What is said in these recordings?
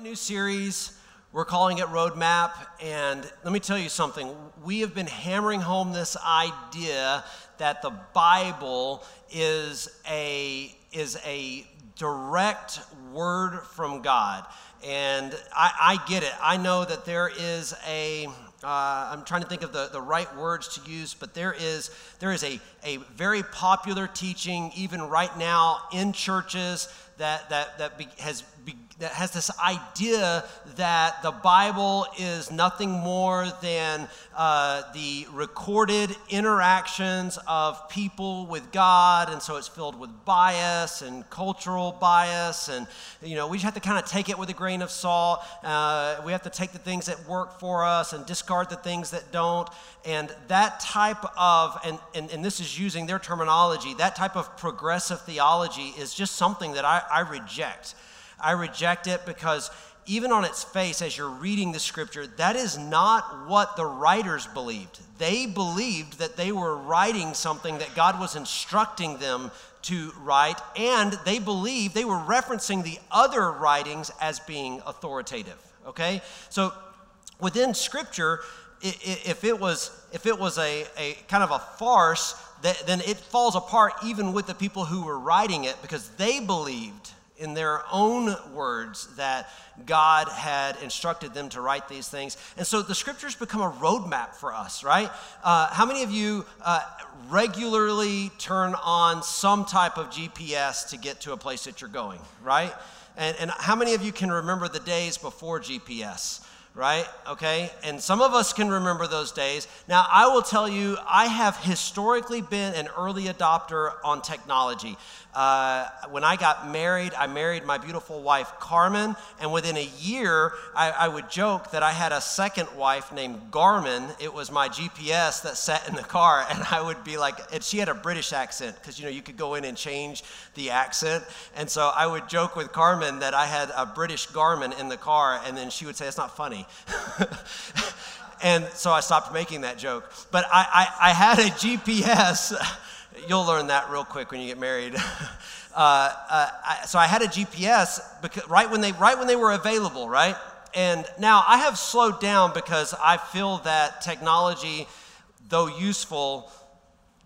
brand new series. We're calling it Roadmap. And let me tell you something. We have been hammering home this idea that the Bible is a, is a direct word from God. And I, I get it. I know that there is a, uh, I'm trying to think of the, the right words to use, but there is, there is a, a very popular teaching, even right now in churches, that, that, that be, has be, that has this idea that the Bible is nothing more than uh, the recorded interactions of people with God, and so it's filled with bias and cultural bias, and you know we just have to kind of take it with a grain of salt. Uh, we have to take the things that work for us and discard the things that don't. And that type of, and, and, and this is using their terminology, that type of progressive theology is just something that I, I reject. I reject it because even on its face, as you're reading the scripture, that is not what the writers believed. They believed that they were writing something that God was instructing them to write, and they believed they were referencing the other writings as being authoritative. Okay? So within scripture, if it was, if it was a, a kind of a farce, then it falls apart even with the people who were writing it because they believed in their own words that God had instructed them to write these things. And so the scriptures become a roadmap for us, right? Uh, how many of you uh, regularly turn on some type of GPS to get to a place that you're going, right? And, and how many of you can remember the days before GPS? Right? Okay? And some of us can remember those days. Now, I will tell you, I have historically been an early adopter on technology. Uh, when I got married, I married my beautiful wife, Carmen, and within a year, I, I, would joke that I had a second wife named Garmin. It was my GPS that sat in the car, and I would be like, and she had a British accent because you know you could go in and change the accent, and so I would joke with Carmen that I had a British Garmin in the car, and then she would say, "It's not funny." and so I stopped making that joke. But I, I, I had a GPS. You'll learn that real quick when you get married. Uh, uh, I, so I had a GPS because, right when they right when they were available, right? And now I have slowed down because I feel that technology, though useful,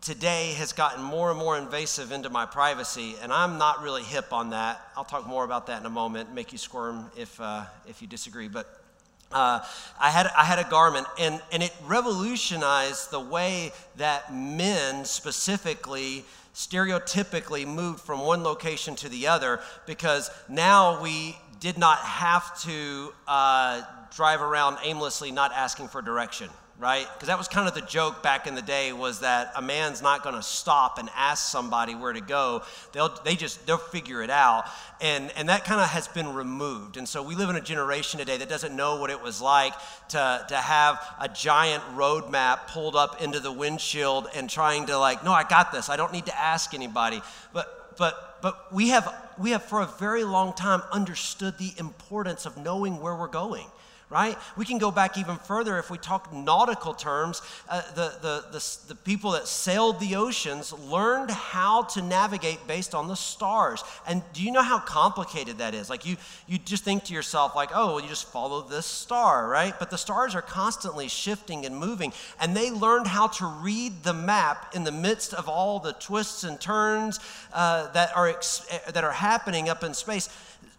today has gotten more and more invasive into my privacy, and I'm not really hip on that. I'll talk more about that in a moment, make you squirm if, uh, if you disagree. But uh, I, had, I had a Garmin, and, and it revolutionized the way that men specifically, stereotypically, moved from one location to the other because now we did not have to uh, drive around aimlessly not asking for direction right? Because that was kind of the joke back in the day was that a man's not going to stop and ask somebody where to go. They'll they just they'll figure it out, and and that kind of has been removed. And so we live in a generation today that doesn't know what it was like to to have a giant road map pulled up into the windshield and trying to like, no, I got this. I don't need to ask anybody. But but but we have we have for a very long time understood the importance of knowing where we're going right? We can go back even further if we talk nautical terms. Uh, the, the, the, the, people that sailed the oceans learned how to navigate based on the stars. And do you know how complicated that is? Like you, you just think to yourself, like, oh, well, you just follow this star, right? But the stars are constantly shifting and moving. And they learned how to read the map in the midst of all the twists and turns uh, that, are ex- that are happening up in space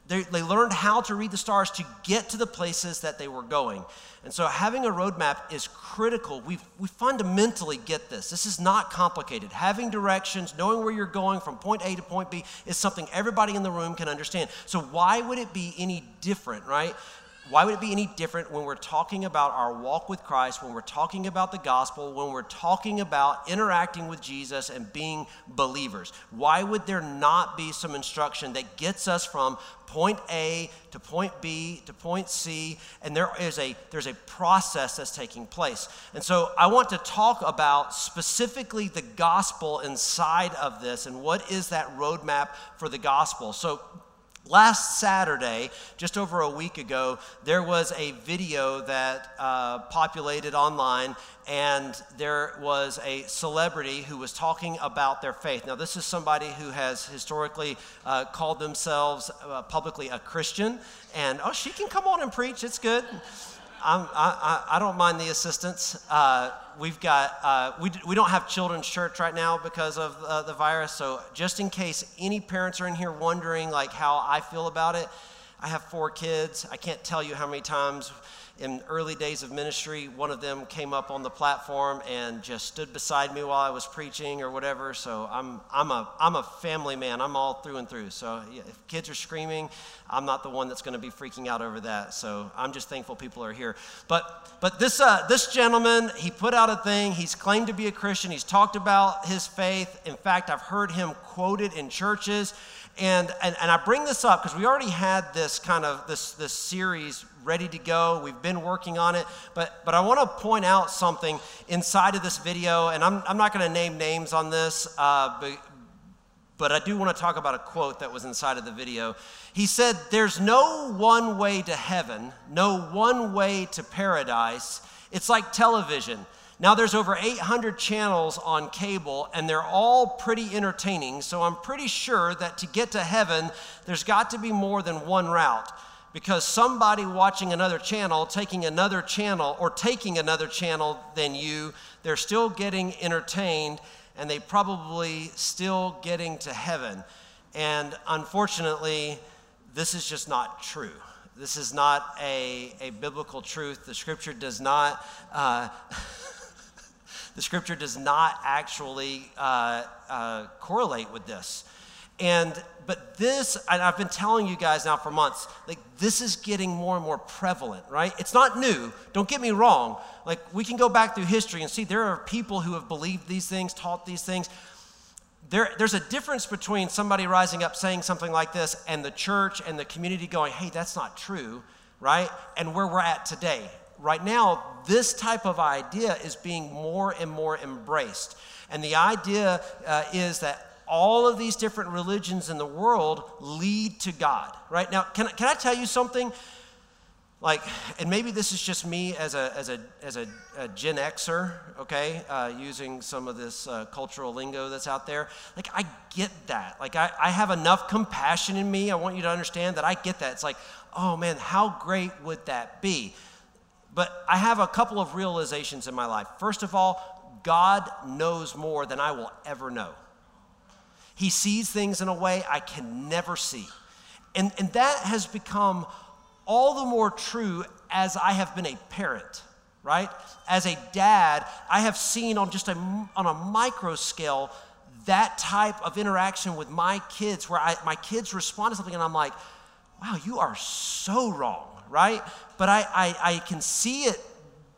they, learned how to read the stars to get to the places that they were going. And so having a roadmap is critical. We, we fundamentally get this. This is not complicated. Having directions, knowing where you're going from point A to point B is something everybody in the room can understand. So why would it be any different, right? why would it be any different when we're talking about our walk with Christ, when we're talking about the gospel, when we're talking about interacting with Jesus and being believers? Why would there not be some instruction that gets us from point A to point B to point C and there is a there's a process that's taking place. And so I want to talk about specifically the gospel inside of this and what is that roadmap for the gospel. So Last Saturday, just over a week ago, there was a video that uh, populated online, and there was a celebrity who was talking about their faith. Now, this is somebody who has historically uh, called themselves uh, publicly a Christian, and oh, she can come on and preach, it's good. I, I, I don't mind the assistance. Uh, we've got, uh, we, we don't have children's church right now because of uh, the virus. So just in case any parents are in here wondering like how I feel about it, I have four kids. I can't tell you how many times in early days of ministry, one of them came up on the platform and just stood beside me while I was preaching or whatever. So I'm, I'm, a, I'm a family man. I'm all through and through. So if kids are screaming, I'm not the one that's going to be freaking out over that. So I'm just thankful people are here. But, but this, uh, this gentleman, he put out a thing. He's claimed to be a Christian. He's talked about his faith. In fact, I've heard him quoted in churches. And, and, and I bring this up because we already had this kind of this, this series ready to go. We've been working on it. But, but I want to point out something inside of this video. And I'm, I'm not going to name names on this, uh, but, but I do want to talk about a quote that was inside of the video. He said, There's no one way to heaven, no one way to paradise. It's like television. Now, there's over 800 channels on cable, and they're all pretty entertaining. So, I'm pretty sure that to get to heaven, there's got to be more than one route. Because somebody watching another channel, taking another channel, or taking another channel than you, they're still getting entertained, and they probably still getting to heaven. And unfortunately, this is just not true. This is not a, a biblical truth. The scripture does not. Uh, the scripture does not actually uh, uh, correlate with this. And but this, and I've been telling you guys now for months, like this is getting more and more prevalent, right? It's not new. Don't get me wrong. Like we can go back through history and see there are people who have believed these things, taught these things. There, there's a difference between somebody rising up saying something like this and the church and the community going, hey, that's not true, right? And where we're at today right now, this type of idea is being more and more embraced. And the idea uh, is that all of these different religions in the world lead to God, right? Now, can, can I tell you something? Like, and maybe this is just me as a, as a, as a, a Gen Xer, okay, uh, using some of this uh, cultural lingo that's out there. Like, I get that. Like, I, I have enough compassion in me. I want you to understand that I get that. It's like, oh man, how great would that be? But I have a couple of realizations in my life. First of all, God knows more than I will ever know. He sees things in a way I can never see. And, and that has become all the more true as I have been a parent, right? As a dad, I have seen on just a, on a micro scale that type of interaction with my kids where I, my kids respond to something and I'm like, wow, you are so wrong right? But I, I, I can see it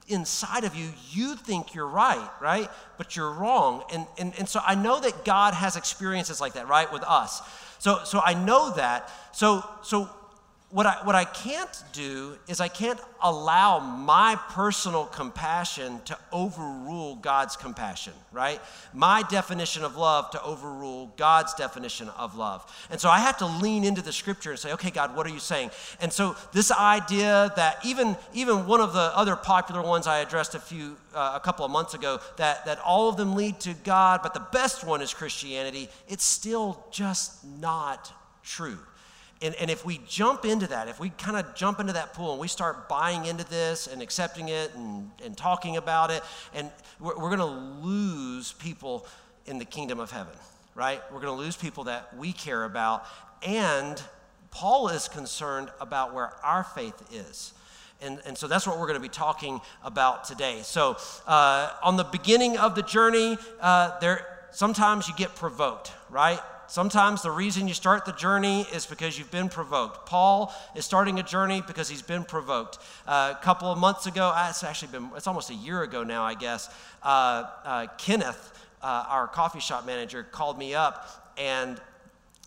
inside of you. You think you're right, right? But you're wrong. And, and, and so I know that God has experiences like that, right, with us. So, so I know that. So, so what I, what I can't do is I can't allow my personal compassion to overrule God's compassion, right? My definition of love to overrule God's definition of love. And so I have to lean into the scripture and say, okay, God, what are you saying? And so this idea that even, even one of the other popular ones I addressed a few, uh, a couple of months ago, that, that all of them lead to God, but the best one is Christianity, it's still just not true. And, and if we jump into that, if we kind of jump into that pool and we start buying into this and accepting it and, and talking about it, and we're, we're going to lose people in the kingdom of heaven, right? We're going to lose people that we care about. And Paul is concerned about where our faith is. And, and so that's what we're going to be talking about today. So, uh, on the beginning of the journey, uh, there sometimes you get provoked, right? Sometimes the reason you start the journey is because you've been provoked. Paul is starting a journey because he's been provoked. Uh, a couple of months ago, uh, it's actually been, it's almost a year ago now, I guess, uh, uh, Kenneth, uh, our coffee shop manager, called me up and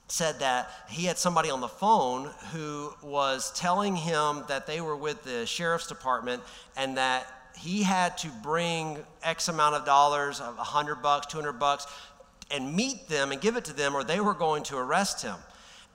said that he had somebody on the phone who was telling him that they were with the sheriff's department and that he had to bring X amount of dollars, a hundred bucks, two hundred bucks, and meet them and give it to them, or they were going to arrest him.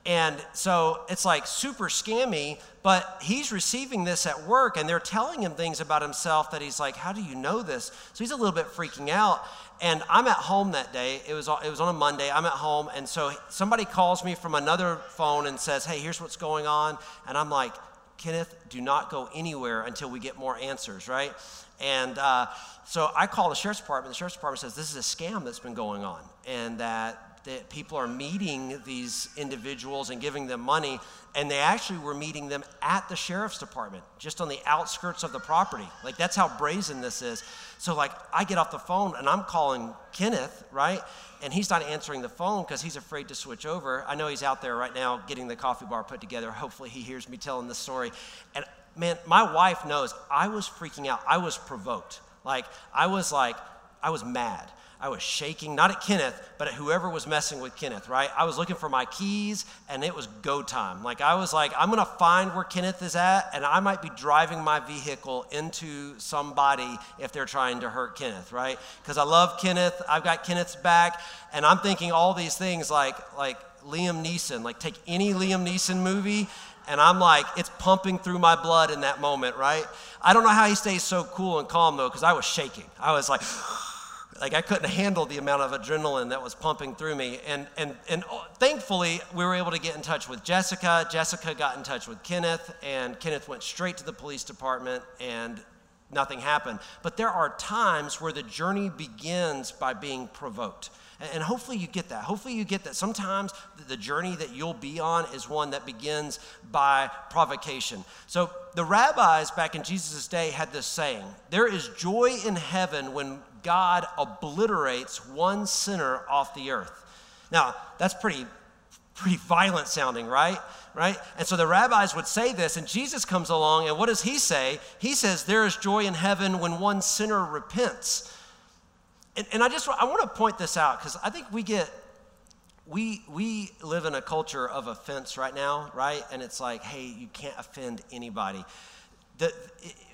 And so it's like super scammy, but he's receiving this at work and they're telling him things about himself that he's like, How do you know this? So he's a little bit freaking out. And I'm at home that day. It was, it was on a Monday. I'm at home. And so somebody calls me from another phone and says, Hey, here's what's going on. And I'm like, Kenneth, do not go anywhere until we get more answers, right? And uh, so I call the sheriff's department. The sheriff's department says this is a scam that's been going on, and that that people are meeting these individuals and giving them money, and they actually were meeting them at the sheriff's department, just on the outskirts of the property. Like that's how brazen this is. So like I get off the phone and I'm calling Kenneth, right? And he's not answering the phone because he's afraid to switch over. I know he's out there right now getting the coffee bar put together. Hopefully he hears me telling this story. And man, my wife knows I was freaking out. I was provoked. Like I was like, I was mad. I was shaking, not at Kenneth, but at whoever was messing with Kenneth, right? I was looking for my keys and it was go time. Like, I was like, I'm gonna find where Kenneth is at and I might be driving my vehicle into somebody if they're trying to hurt Kenneth, right? Because I love Kenneth, I've got Kenneth's back, and I'm thinking all these things like, like Liam Neeson, like take any Liam Neeson movie and I'm like, it's pumping through my blood in that moment, right? I don't know how he stays so cool and calm though, because I was shaking. I was like, like I couldn't handle the amount of adrenaline that was pumping through me. And, and, and oh, thankfully, we were able to get in touch with Jessica. Jessica got in touch with Kenneth, and Kenneth went straight to the police department, and nothing happened. But there are times where the journey begins by being provoked. And hopefully you get that. Hopefully you get that. Sometimes the journey that you'll be on is one that begins by provocation. So the rabbis back in Jesus' day had this saying there is joy in heaven when God obliterates one sinner off the earth. Now, that's pretty pretty violent sounding, right? Right? And so the rabbis would say this, and Jesus comes along, and what does he say? He says, There is joy in heaven when one sinner repents. And, and I just I want to point this out because I think we get we we live in a culture of offense right now, right? And it's like, hey, you can't offend anybody. The,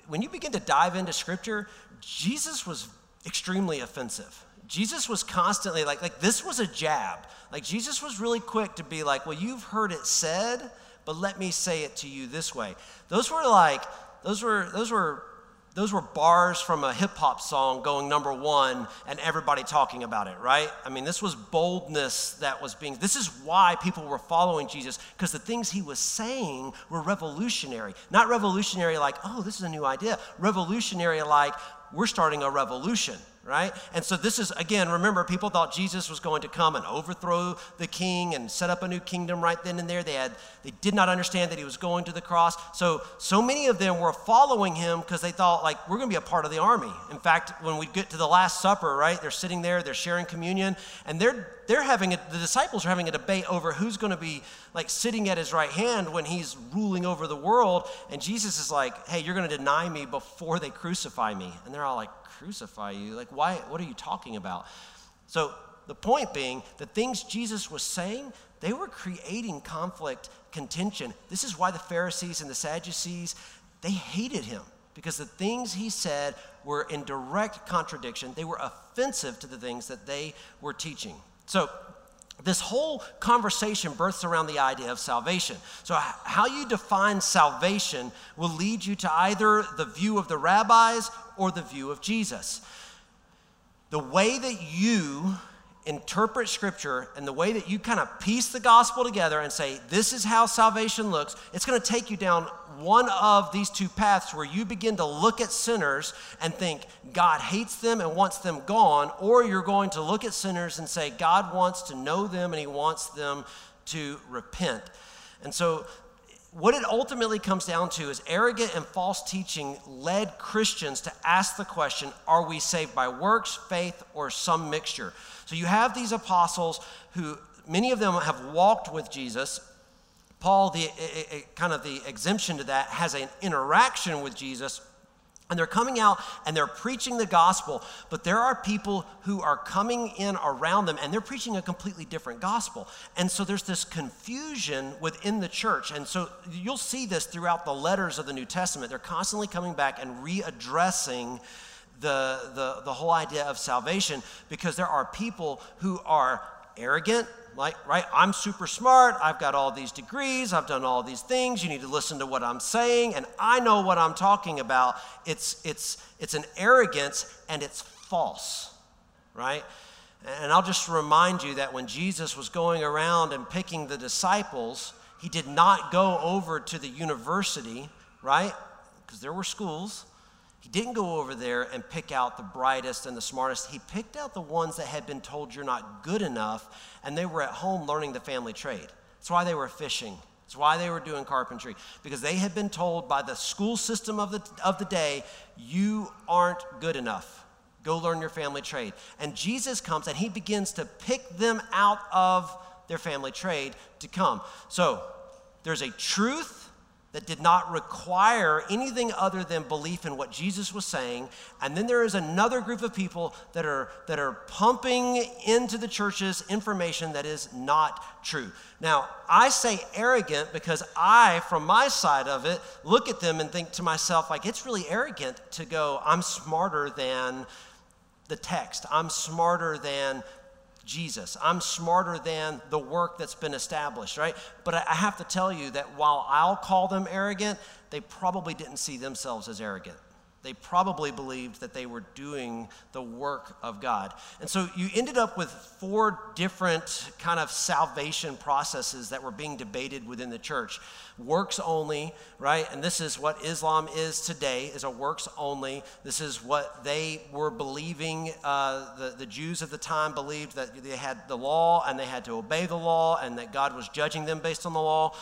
when you begin to dive into scripture, Jesus was extremely offensive. Jesus was constantly like, like this was a jab. Like Jesus was really quick to be like, well, you've heard it said, but let me say it to you this way. Those were like, those were, those were those were bars from a hip hop song going number one and everybody talking about it, right? I mean, this was boldness that was being, this is why people were following Jesus, because the things he was saying were revolutionary. Not revolutionary like, oh, this is a new idea. Revolutionary like, we're starting a revolution right? And so this is, again, remember, people thought Jesus was going to come and overthrow the king and set up a new kingdom right then and there. They, had, they did not understand that he was going to the cross. So, so many of them were following him because they thought, like, we're going to be a part of the army. In fact, when we get to the Last Supper, right, they're sitting there, they're sharing communion, and they're, they're having, a, the disciples are having a debate over who's going to be, like, sitting at his right hand when he's ruling over the world. And Jesus is like, hey, you're going to deny me before they crucify me. And they're all like, crucify you. Like, why? What are you talking about? So, the point being, the things Jesus was saying, they were creating conflict, contention. This is why the Pharisees and the Sadducees, they hated him because the things he said were in direct contradiction. They were offensive to the things that they were teaching. So, this whole conversation births around the idea of salvation. So, how you define salvation will lead you to either the view of the rabbis or the view of Jesus. The way that you interpret scripture and the way that you kind of piece the gospel together and say, this is how salvation looks, it's going to take you down one of these two paths where you begin to look at sinners and think God hates them and wants them gone, or you're going to look at sinners and say God wants to know them and he wants them to repent. And so what it ultimately comes down to is arrogant and false teaching led Christians to ask the question are we saved by works, faith, or some mixture? So you have these apostles who, many of them have walked with Jesus. Paul, the kind of the exemption to that, has an interaction with Jesus and they're coming out and they're preaching the gospel, but there are people who are coming in around them and they're preaching a completely different gospel. And so there's this confusion within the church. And so you'll see this throughout the letters of the New Testament. They're constantly coming back and readdressing the, the, the whole idea of salvation because there are people who are arrogant, like, right? I'm super smart. I've got all these degrees. I've done all these things. You need to listen to what I'm saying, and I know what I'm talking about. It's, it's, it's an arrogance, and it's false, right? And I'll just remind you that when Jesus was going around and picking the disciples, he did not go over to the university, right? Because there were schools. He didn't go over there and pick out the brightest and the smartest. He picked out the ones that had been told you're not good enough, and they were at home learning the family trade. That's why they were fishing. That's why they were doing carpentry, because they had been told by the school system of the, of the day, you aren't good enough. Go learn your family trade. And Jesus comes and he begins to pick them out of their family trade to come. So there's a truth that did not require anything other than belief in what Jesus was saying. And then there is another group of people that are, that are pumping into the churches information that is not true. Now, I say arrogant because I, from my side of it, look at them and think to myself, like, it's really arrogant to go, I'm smarter than the text. I'm smarter than Jesus. I'm smarter than the work that's been established, right? But I have to tell you that while I'll call them arrogant, they probably didn't see themselves as arrogant they probably believed that they were doing the work of God. And so you ended up with four different kind of salvation processes that were being debated within the church. Works only, right? And this is what Islam is today, is a works only. This is what they were believing. Uh, the, the Jews of the time believed that they had the law and they had to obey the law and that God was judging them based on the law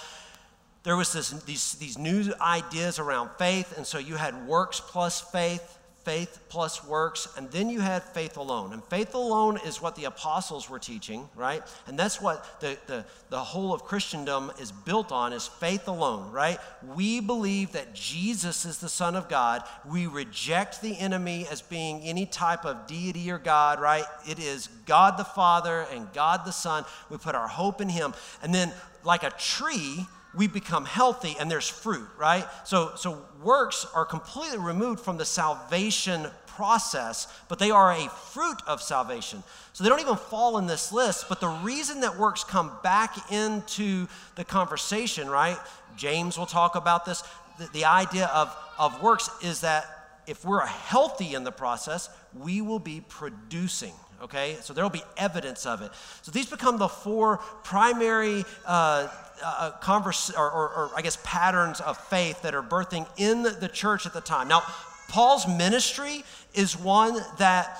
there was this, these, these new ideas around faith and so you had works plus faith faith plus works and then you had faith alone. And faith alone is what the apostles were teaching right? And that's what the, the, the whole of christendom is built on is faith alone right? We believe that jesus is the son of god. We reject the enemy as being any type of deity or god right? It is god the father and god the son. We put our hope in him. And then like a tree we become healthy and there's fruit, right? So, so works are completely removed from the salvation process, but they are a fruit of salvation. So they don't even fall in this list. But the reason that works come back into the conversation, right? James will talk about this. The, the idea of, of works is that if we're healthy in the process, we will be producing okay? So there will be evidence of it. So these become the four primary uh, uh, converse, or, or, or I guess patterns of faith that are birthing in the church at the time. Now, Paul's ministry is one that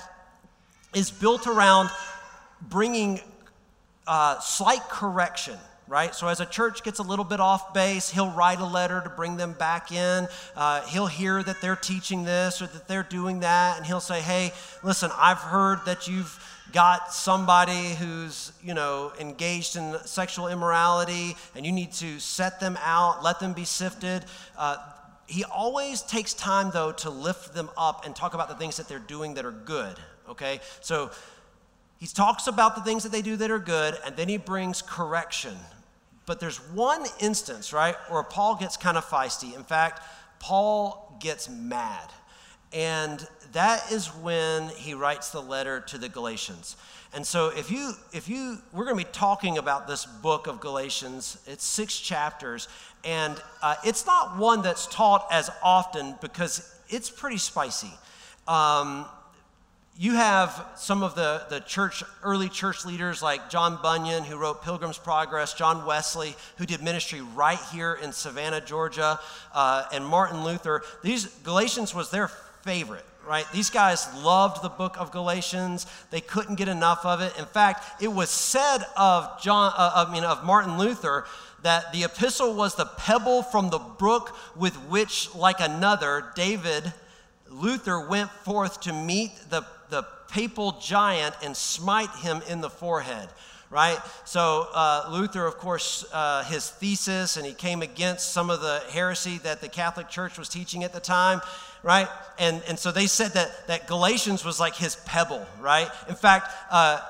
is built around bringing uh, slight correction right? So as a church gets a little bit off base, he'll write a letter to bring them back in. Uh, he'll hear that they're teaching this or that they're doing that, and he'll say, hey, listen, I've heard that you've got somebody who's, you know, engaged in sexual immorality and you need to set them out, let them be sifted. Uh, he always takes time, though, to lift them up and talk about the things that they're doing that are good, okay? So he talks about the things that they do that are good, and then he brings correction. But there's one instance, right, where Paul gets kind of feisty. In fact, Paul gets mad. And that is when he writes the letter to the Galatians. And so if you if you we're going to be talking about this book of Galatians. It's 6 chapters and uh, it's not one that's taught as often because it's pretty spicy. Um, you have some of the, the church, early church leaders like John Bunyan, who wrote Pilgrim's Progress, John Wesley, who did ministry right here in Savannah, Georgia, uh, and Martin Luther. These Galatians was their favorite right? These guys loved the book of Galatians. They couldn't get enough of it. In fact, it was said of John, uh, I mean, of Martin Luther that the epistle was the pebble from the brook with which, like another, David, Luther went forth to meet the, the papal giant and smite him in the forehead right? So, uh, Luther, of course, uh, his thesis, and he came against some of the heresy that the Catholic Church was teaching at the time right? And, and so they said that, that Galatians was like his pebble, right? In fact, uh,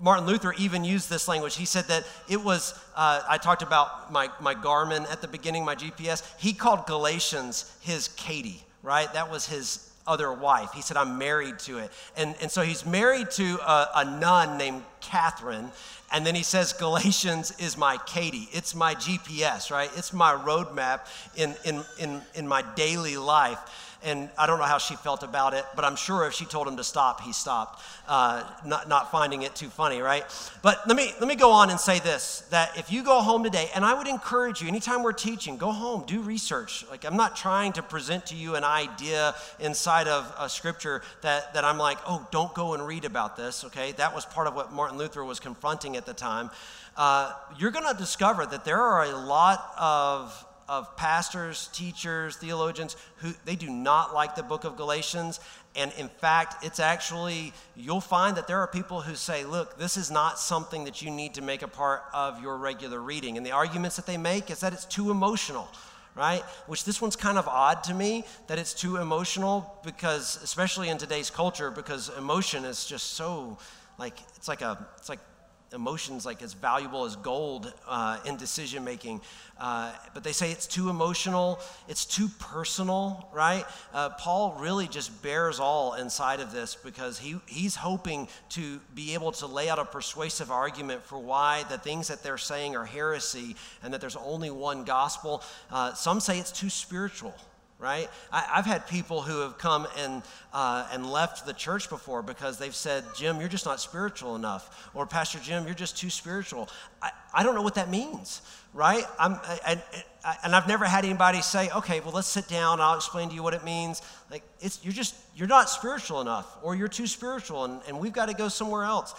Martin Luther even used this language. He said that it was, uh, I talked about my, my Garmin at the beginning, my GPS. He called Galatians his Katie, right? That was his other wife. He said, I'm married to it. And, and so he's married to a, a nun named Catherine. And then he says, Galatians is my Katie. It's my GPS, right? It's my roadmap in, in, in, in my daily life. And I don't know how she felt about it, but I'm sure if she told him to stop, he stopped, uh, not, not finding it too funny, right? But let me, let me go on and say this that if you go home today, and I would encourage you, anytime we're teaching, go home, do research. Like, I'm not trying to present to you an idea inside of a scripture that, that I'm like, oh, don't go and read about this, okay? That was part of what Martin Luther was confronting at the time. Uh, you're going to discover that there are a lot of of pastors, teachers, theologians who they do not like the book of Galatians. And in fact, it's actually, you'll find that there are people who say, look, this is not something that you need to make a part of your regular reading. And the arguments that they make is that it's too emotional right? Which this one's kind of odd to me that it's too emotional because, especially in today's culture, because emotion is just so like it's like a it's like emotions like as valuable as gold uh, in decision making. Uh, but they say it's too emotional, it's too personal, right? Uh, Paul really just bears all inside of this because he, he's hoping to be able to lay out a persuasive argument for why the things that they're saying are heresy and that there's only one gospel. Uh, some say it's too spiritual right? I, have had people who have come and, uh, and left the church before because they've said, Jim, you're just not spiritual enough. Or Pastor Jim, you're just too spiritual. I, I don't know what that means, right? I'm, I, and I've never had anybody say, okay, well, let's sit down. I'll explain to you what it means. Like, it's, you're just, you're not spiritual enough, or you're too spiritual, and, and we've got to go somewhere else.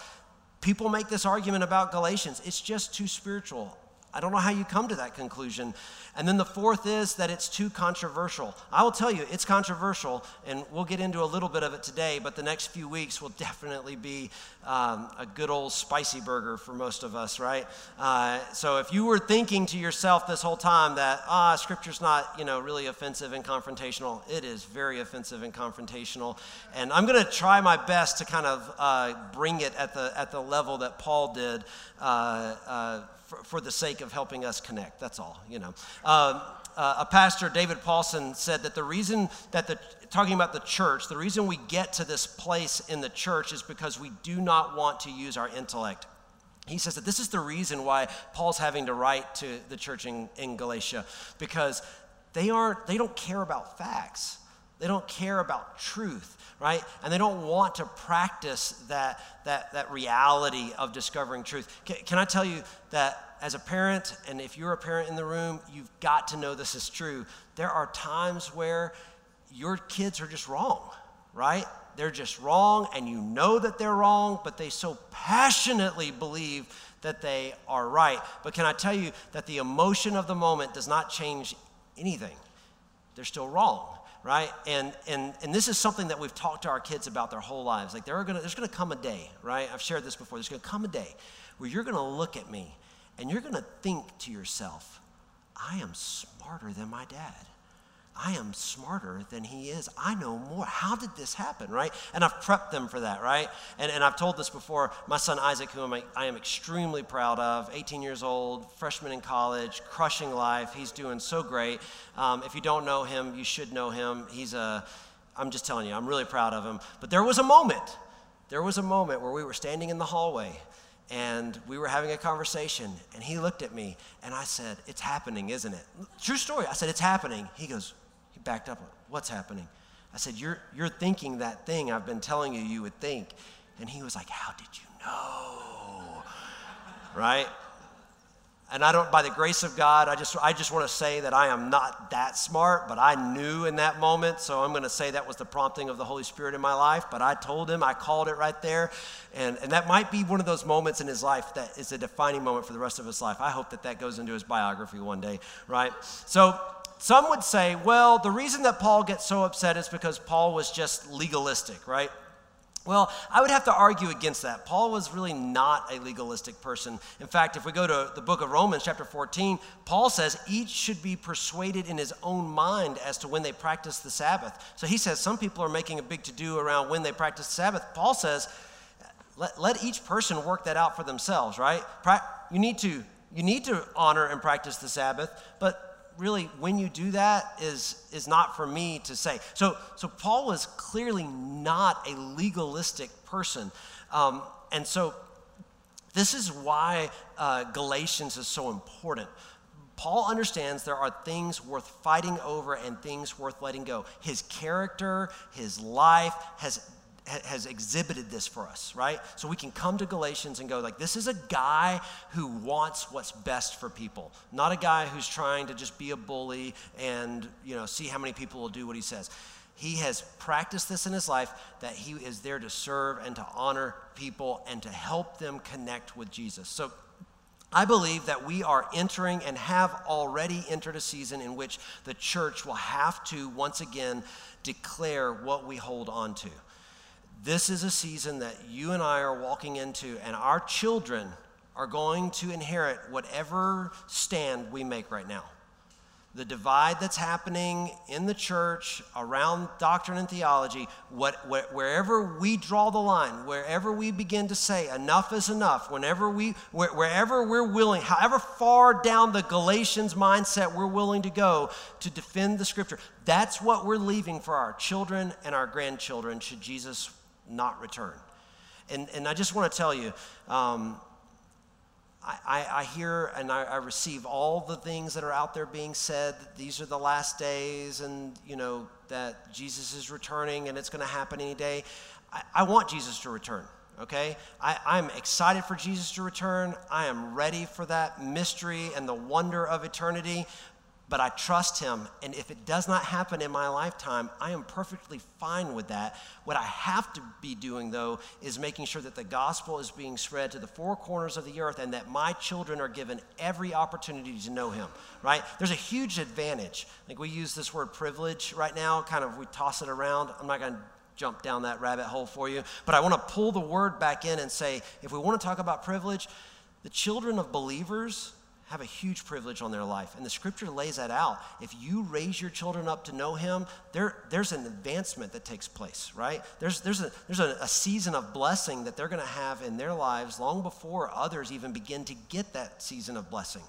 People make this argument about Galatians. It's just too spiritual. I don't know how you come to that conclusion. And then the fourth is that it's too controversial. I will tell you, it's controversial, and we'll get into a little bit of it today, but the next few weeks will definitely be um, a good old spicy burger for most of us, right? Uh, so if you were thinking to yourself this whole time that, ah, scripture's not, you know, really offensive and confrontational, it is very offensive and confrontational. And I'm going to try my best to kind of uh, bring it at the, at the level that Paul did. Uh, uh for, for the sake of helping us connect. That's all, you know. Um, uh, a pastor, David Pawson, said that the reason that the, talking about the church, the reason we get to this place in the church is because we do not want to use our intellect. He says that this is the reason why Paul's having to write to the church in, in Galatia, because they aren't, they don't care about facts. They don't care about truth right? And they don't want to practice that, that, that reality of discovering truth. Can, can I tell you that as a parent, and if you're a parent in the room, you've got to know this is true. There are times where your kids are just wrong, right? They're just wrong, and you know that they're wrong, but they so passionately believe that they are right. But can I tell you that the emotion of the moment does not change anything? They're still wrong right? And, and, and this is something that we've talked to our kids about their whole lives. Like, there are gonna, there's going to come a day, right? I've shared this before. There's going to come a day where you're going to look at me and you're going to think to yourself, I am smarter than my dad. I am smarter than he is. I know more. How did this happen, right? And I've prepped them for that, right? And, and I've told this before. My son Isaac, who I'm, I am extremely proud of, 18 years old, freshman in college, crushing life. He's doing so great. Um, if you don't know him, you should know him. He's a, I'm just telling you, I'm really proud of him. But there was a moment, there was a moment where we were standing in the hallway and we were having a conversation and he looked at me and I said, It's happening, isn't it? True story. I said, It's happening. He goes, backed up. What's happening? I said, you're, you're thinking that thing I've been telling you you would think. And he was like, How did you know? right? And I don't, by the grace of God, I just, I just want to say that I am not that smart, but I knew in that moment. So I'm going to say that was the prompting of the Holy Spirit in my life. But I told him, I called it right there. And, and that might be one of those moments in his life that is a defining moment for the rest of his life. I hope that that goes into his biography one day, right? So some would say, well, the reason that Paul gets so upset is because Paul was just legalistic, right? Well, I would have to argue against that. Paul was really not a legalistic person. In fact, if we go to the book of Romans, chapter 14, Paul says each should be persuaded in his own mind as to when they practice the Sabbath. So he says some people are making a big to do around when they practice the Sabbath. Paul says, let, let each person work that out for themselves, right? You need, to, you need to honor and practice the Sabbath, but really when you do that is is not for me to say so so paul was clearly not a legalistic person um, and so This is why uh, Galatians is so important. Paul understands there are things worth fighting over and things worth letting go. His character, his life has has exhibited this for us, right? So we can come to Galatians and go like this is a guy who wants what's best for people, not a guy who's trying to just be a bully and, you know, see how many people will do what he says. He has practiced this in his life that he is there to serve and to honor people and to help them connect with Jesus. So I believe that we are entering and have already entered a season in which the church will have to once again declare what we hold on to. This is a season that you and I are walking into, and our children are going to inherit whatever stand we make right now. The divide that's happening in the church around doctrine and theology, what, wherever we draw the line, wherever we begin to say enough is enough, whenever we, wherever we're willing, however far down the Galatians mindset we're willing to go to defend the scripture, that's what we're leaving for our children and our grandchildren should Jesus not return. And, and I just want to tell you, um, I, I, hear and I, I, receive all the things that are out there being said. That these are the last days, and you know that Jesus is returning, and it's going to happen any day. I, I, want Jesus to return. Okay, I, I'm excited for Jesus to return. I am ready for that mystery and the wonder of eternity but I trust him. And if it does not happen in my lifetime, I am perfectly fine with that. What I have to be doing, though, is making sure that the gospel is being spread to the four corners of the earth and that my children are given every opportunity to know him, right? There's a huge advantage. Like we use this word privilege right now, kind of we toss it around. I'm not going to jump down that rabbit hole for you, but I want to pull the word back in and say if we want to talk about privilege, the children of believers have a huge privilege on their life. And the scripture lays that out. If you raise your children up to know him, there, there's an advancement that takes place, right? There's, there's, a, there's a, a season of blessing that they're going to have in their lives long before others even begin to get that season of blessing.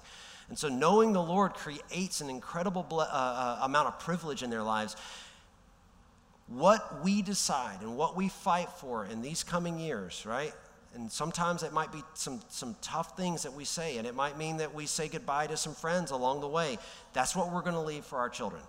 And so knowing the Lord creates an incredible ble- uh, uh, amount of privilege in their lives. What we decide and what we fight for in these coming years, right? And sometimes it might be some, some tough things that we say, and it might mean that we say goodbye to some friends along the way. That's what we're going to leave for our children.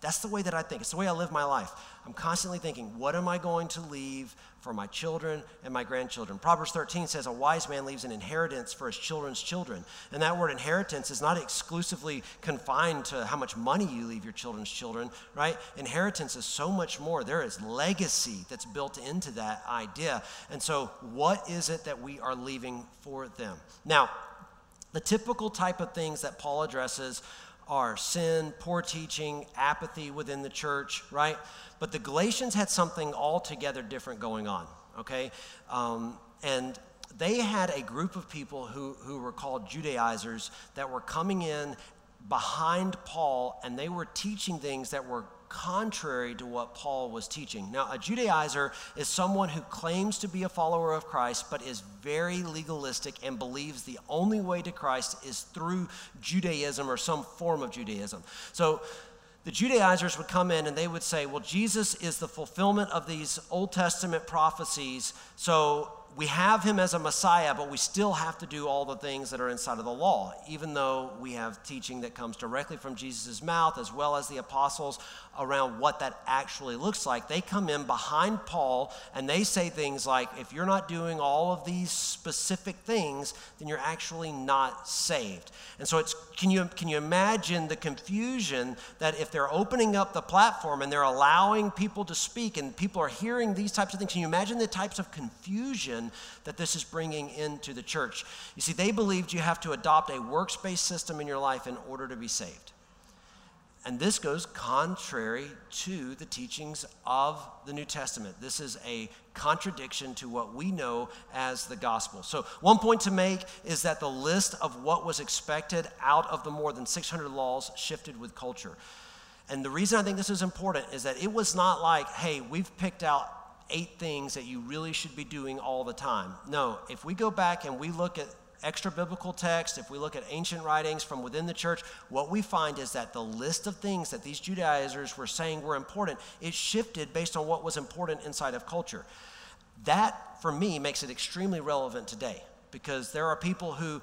That's the way that I think. It's the way I live my life. I'm constantly thinking, what am I going to leave for my children and my grandchildren? Proverbs 13 says, A wise man leaves an inheritance for his children's children. And that word inheritance is not exclusively confined to how much money you leave your children's children, right? Inheritance is so much more. There is legacy that's built into that idea. And so, what is it that we are leaving for them? Now, the typical type of things that Paul addresses are sin, poor teaching, apathy within the church, right? But the Galatians had something altogether different going on, okay? Um, and they had a group of people who, who were called Judaizers that were coming in behind Paul and they were teaching things that were contrary to what Paul was teaching. Now, a Judaizer is someone who claims to be a follower of Christ, but is very legalistic and believes the only way to Christ is through Judaism or some form of Judaism. So, the Judaizers would come in and they would say, Well, Jesus is the fulfillment of these Old Testament prophecies, so we have him as a Messiah, but we still have to do all the things that are inside of the law, even though we have teaching that comes directly from Jesus' mouth, as well as the apostles around what that actually looks like. They come in behind Paul and they say things like, if you're not doing all of these specific things, then you're actually not saved. And so it's can you can you imagine the confusion that if they're opening up the platform and they're allowing people to speak and people are hearing these types of things, can you imagine the types of confusion that this is bringing into the church? You see, they believed you have to adopt a works-based system in your life in order to be saved. And this goes contrary to the teachings of the New Testament. This is a contradiction to what we know as the gospel. So, one point to make is that the list of what was expected out of the more than 600 laws shifted with culture. And the reason I think this is important is that it was not like, hey, we've picked out eight things that you really should be doing all the time. No, if we go back and we look at extra biblical text, if we look at ancient writings from within the church, what we find is that the list of things that these Judaizers were saying were important, it shifted based on what was important inside of culture. That, for me, makes it extremely relevant today. because there are people who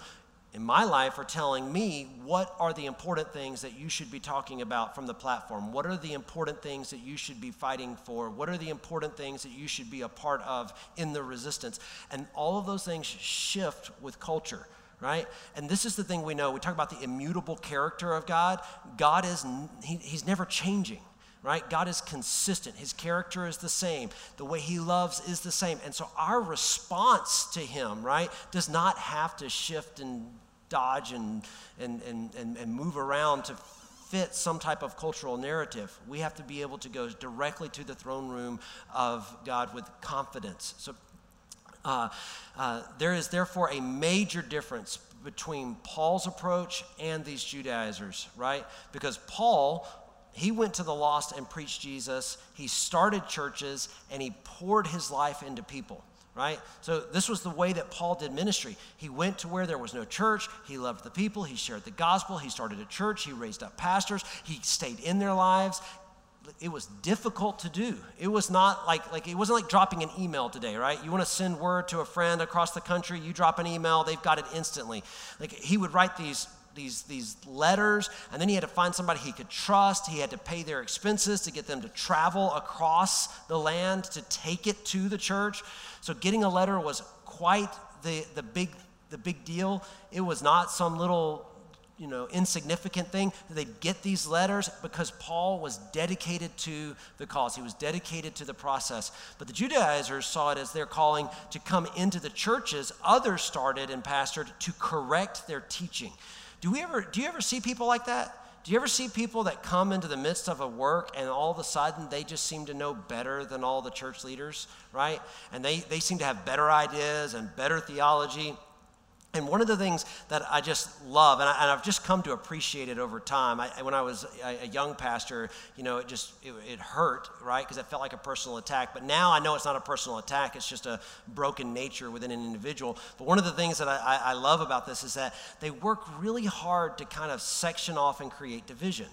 in my life are telling me what are the important things that you should be talking about from the platform? What are the important things that you should be fighting for? What are the important things that you should be a part of in the resistance? And all of those things shift with culture, right? And this is the thing we know. We talk about the immutable character of God. God is, he, He's never changing right? God is consistent. His character is the same. The way he loves is the same. And so our response to him, right, does not have to shift and dodge and, and, and, and, and move around to fit some type of cultural narrative. We have to be able to go directly to the throne room of God with confidence. So uh, uh, there is therefore a major difference between Paul's approach and these Judaizers, right? Because Paul he went to the lost and preached Jesus. He started churches and he poured his life into people, right? So, this was the way that Paul did ministry. He went to where there was no church. He loved the people. He shared the gospel. He started a church. He raised up pastors. He stayed in their lives. It was difficult to do. It was not like, like it wasn't like dropping an email today, right? You want to send word to a friend across the country, you drop an email, they've got it instantly. Like he would write these these, these letters, and then he had to find somebody he could trust. He had to pay their expenses to get them to travel across the land to take it to the church. So getting a letter was quite the, the, big, the big deal. It was not some little you know, insignificant thing. That they'd get these letters because Paul was dedicated to the cause. He was dedicated to the process. But the Judaizers saw it as their calling to come into the churches others started and pastored to correct their teaching. Do, we ever, do you ever see people like that? Do you ever see people that come into the midst of a work and all of a sudden they just seem to know better than all the church leaders, right? And they, they seem to have better ideas and better theology. And one of the things that I just love, and, I, have just come to appreciate it over time. I, when I was a, young pastor, you know, it just it, it hurt, right? Because it felt like a personal attack. But now I know it's not a personal attack; it's just a broken nature within an individual. But one of the things that I, I love about this is that they work really hard to kind of section off and create division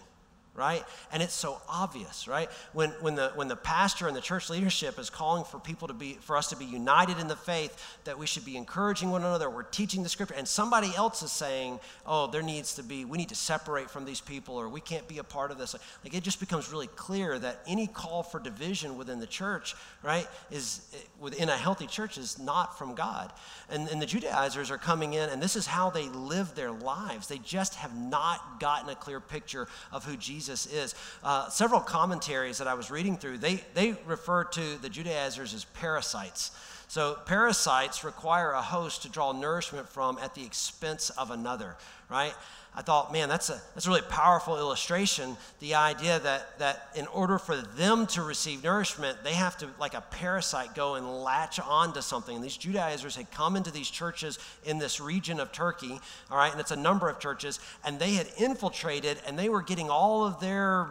right? And it's so obvious, right? When, when, the, when the pastor and the church leadership is calling for people to be, for us to be united in the faith, that we should be encouraging one another, we're teaching the scripture, and somebody else is saying, oh, there needs to be, we need to separate from these people, or we can't be a part of this. Like it just becomes really clear that any call for division within the church, right, is within a healthy church is not from God. And, and the Judaizers are coming in, and this is how they live their lives. They just have not gotten a clear picture of who Jesus Jesus is. Uh, several commentaries that I was reading through, they, they refer to the Judaizers as parasites. So, parasites require a host to draw nourishment from at the expense of another, right? I thought, man, that's a, that's a really powerful illustration. The idea that, that in order for them to receive nourishment, they have to, like a parasite, go and latch onto something. And these Judaizers had come into these churches in this region of Turkey, all right, and it's a number of churches, and they had infiltrated and they were getting all of their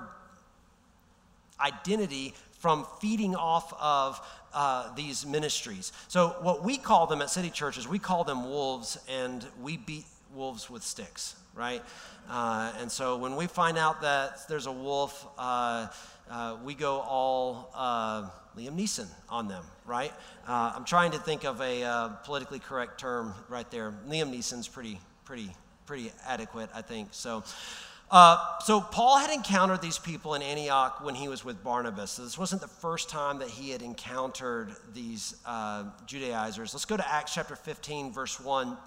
identity from feeding off of uh, these ministries. So, what we call them at city churches, we call them wolves, and we beat wolves with sticks, right? Uh, and so when we find out that there's a wolf, uh, uh, we go all uh, Liam Neeson on them, right? Uh, I'm trying to think of a uh, politically correct term right there. Liam Neeson's pretty, pretty, pretty adequate, I think. So. Uh, so Paul had encountered these people in Antioch when he was with Barnabas. So this wasn't the first time that he had encountered these uh, Judaizers. Let's go to Acts chapter 15, verse 1.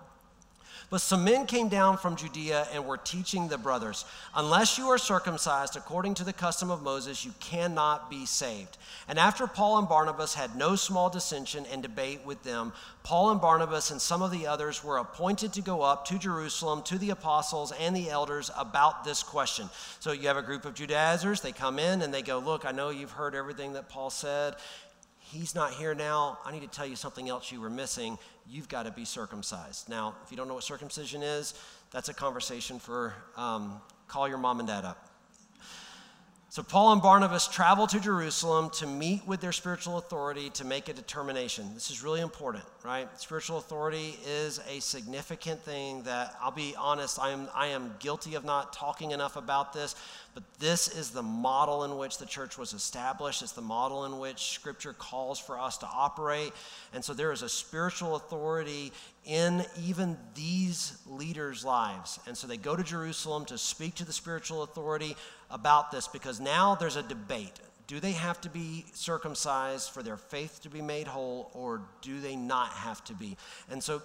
But some men came down from Judea and were teaching the brothers, Unless you are circumcised according to the custom of Moses, you cannot be saved. And after Paul and Barnabas had no small dissension and debate with them, Paul and Barnabas and some of the others were appointed to go up to Jerusalem to the apostles and the elders about this question. So you have a group of Judaizers, they come in and they go, Look, I know you've heard everything that Paul said. He's not here now. I need to tell you something else you were missing you've got to be circumcised. Now, if you don't know what circumcision is, that's a conversation for um, call your mom and dad up. So, Paul and Barnabas travel to Jerusalem to meet with their spiritual authority to make a determination. This is really important, right? Spiritual authority is a significant thing that I'll be honest, I am, I am guilty of not talking enough about this, but this is the model in which the church was established. It's the model in which Scripture calls for us to operate. And so, there is a spiritual authority in even these leaders' lives. And so they go to Jerusalem to speak to the spiritual authority about this because now there's a debate. Do they have to be circumcised for their faith to be made whole, or do they not have to be? And so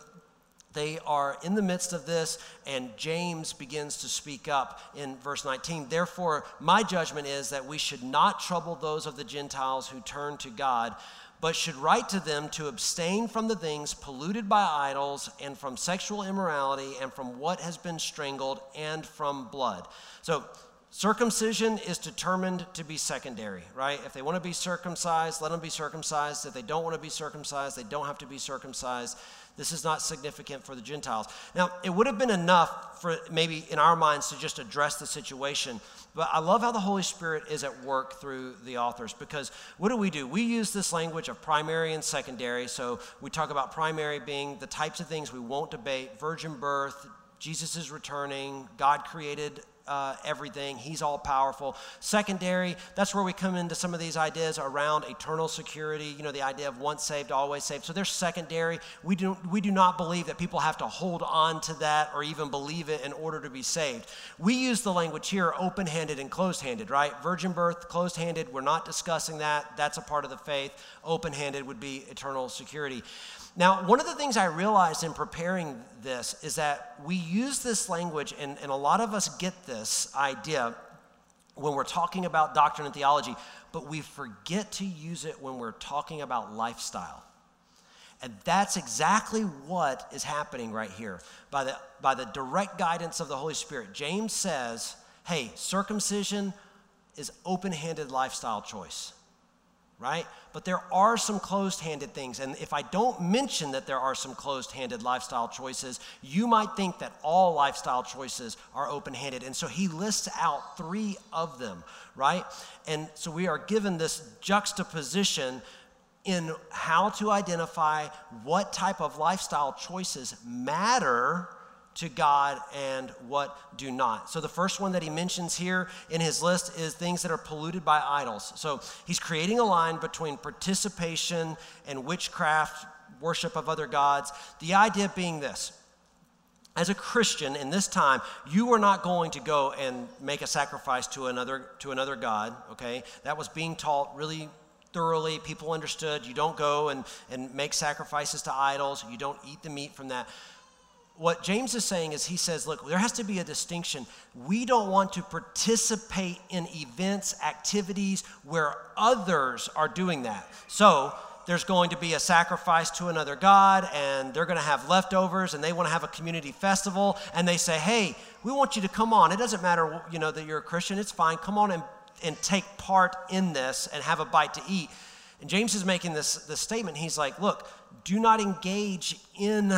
they are in the midst of this, and James begins to speak up in verse 19. Therefore, my judgment is that we should not trouble those of the Gentiles who turn to God, but should write to them to abstain from the things polluted by idols, and from sexual immorality, and from what has been strangled, and from blood. So, Circumcision is determined to be secondary, right? If they want to be circumcised, let them be circumcised. If they don't want to be circumcised, they don't have to be circumcised. This is not significant for the Gentiles. Now, it would have been enough for maybe in our minds to just address the situation, but I love how the Holy Spirit is at work through the authors because what do we do? We use this language of primary and secondary. So we talk about primary being the types of things we won't debate virgin birth, Jesus is returning, God created uh, everything. He's all powerful. Secondary, that's where we come into some of these ideas around eternal security, you know, the idea of once saved, always saved. So they're secondary. We do, we do not believe that people have to hold on to that or even believe it in order to be saved. We use the language here open handed and closed handed, right? Virgin birth, closed handed, we're not discussing that. That's a part of the faith. Open handed would be eternal security. Now, one of the things I realized in preparing this is that we use this language, and, and a lot of us get this idea when we're talking about doctrine and theology, but we forget to use it when we're talking about lifestyle. And that's exactly what is happening right here. By the, by the direct guidance of the Holy Spirit, James says, hey, circumcision is open handed lifestyle choice right? But there are some closed handed things. And if I don't mention that there are some closed handed lifestyle choices, you might think that all lifestyle choices are open handed. And so he lists out three of them, right? And so we are given this juxtaposition in how to identify what type of lifestyle choices matter to God and what do not. So, the first one that he mentions here in his list is things that are polluted by idols. So, he's creating a line between participation and witchcraft, worship of other gods. The idea being this as a Christian in this time, you are not going to go and make a sacrifice to another, to another God, okay? That was being taught really thoroughly. People understood. You don't go and, and make sacrifices to idols, you don't eat the meat from that what James is saying is he says, look, there has to be a distinction. We don't want to participate in events, activities where others are doing that. So there's going to be a sacrifice to another God, and they're going to have leftovers, and they want to have a community festival, and they say, hey, we want you to come on. It doesn't matter, you know, that you're a Christian. It's fine. Come on and, and take part in this and have a bite to eat. And James is making this, this statement. He's like, look, do not engage in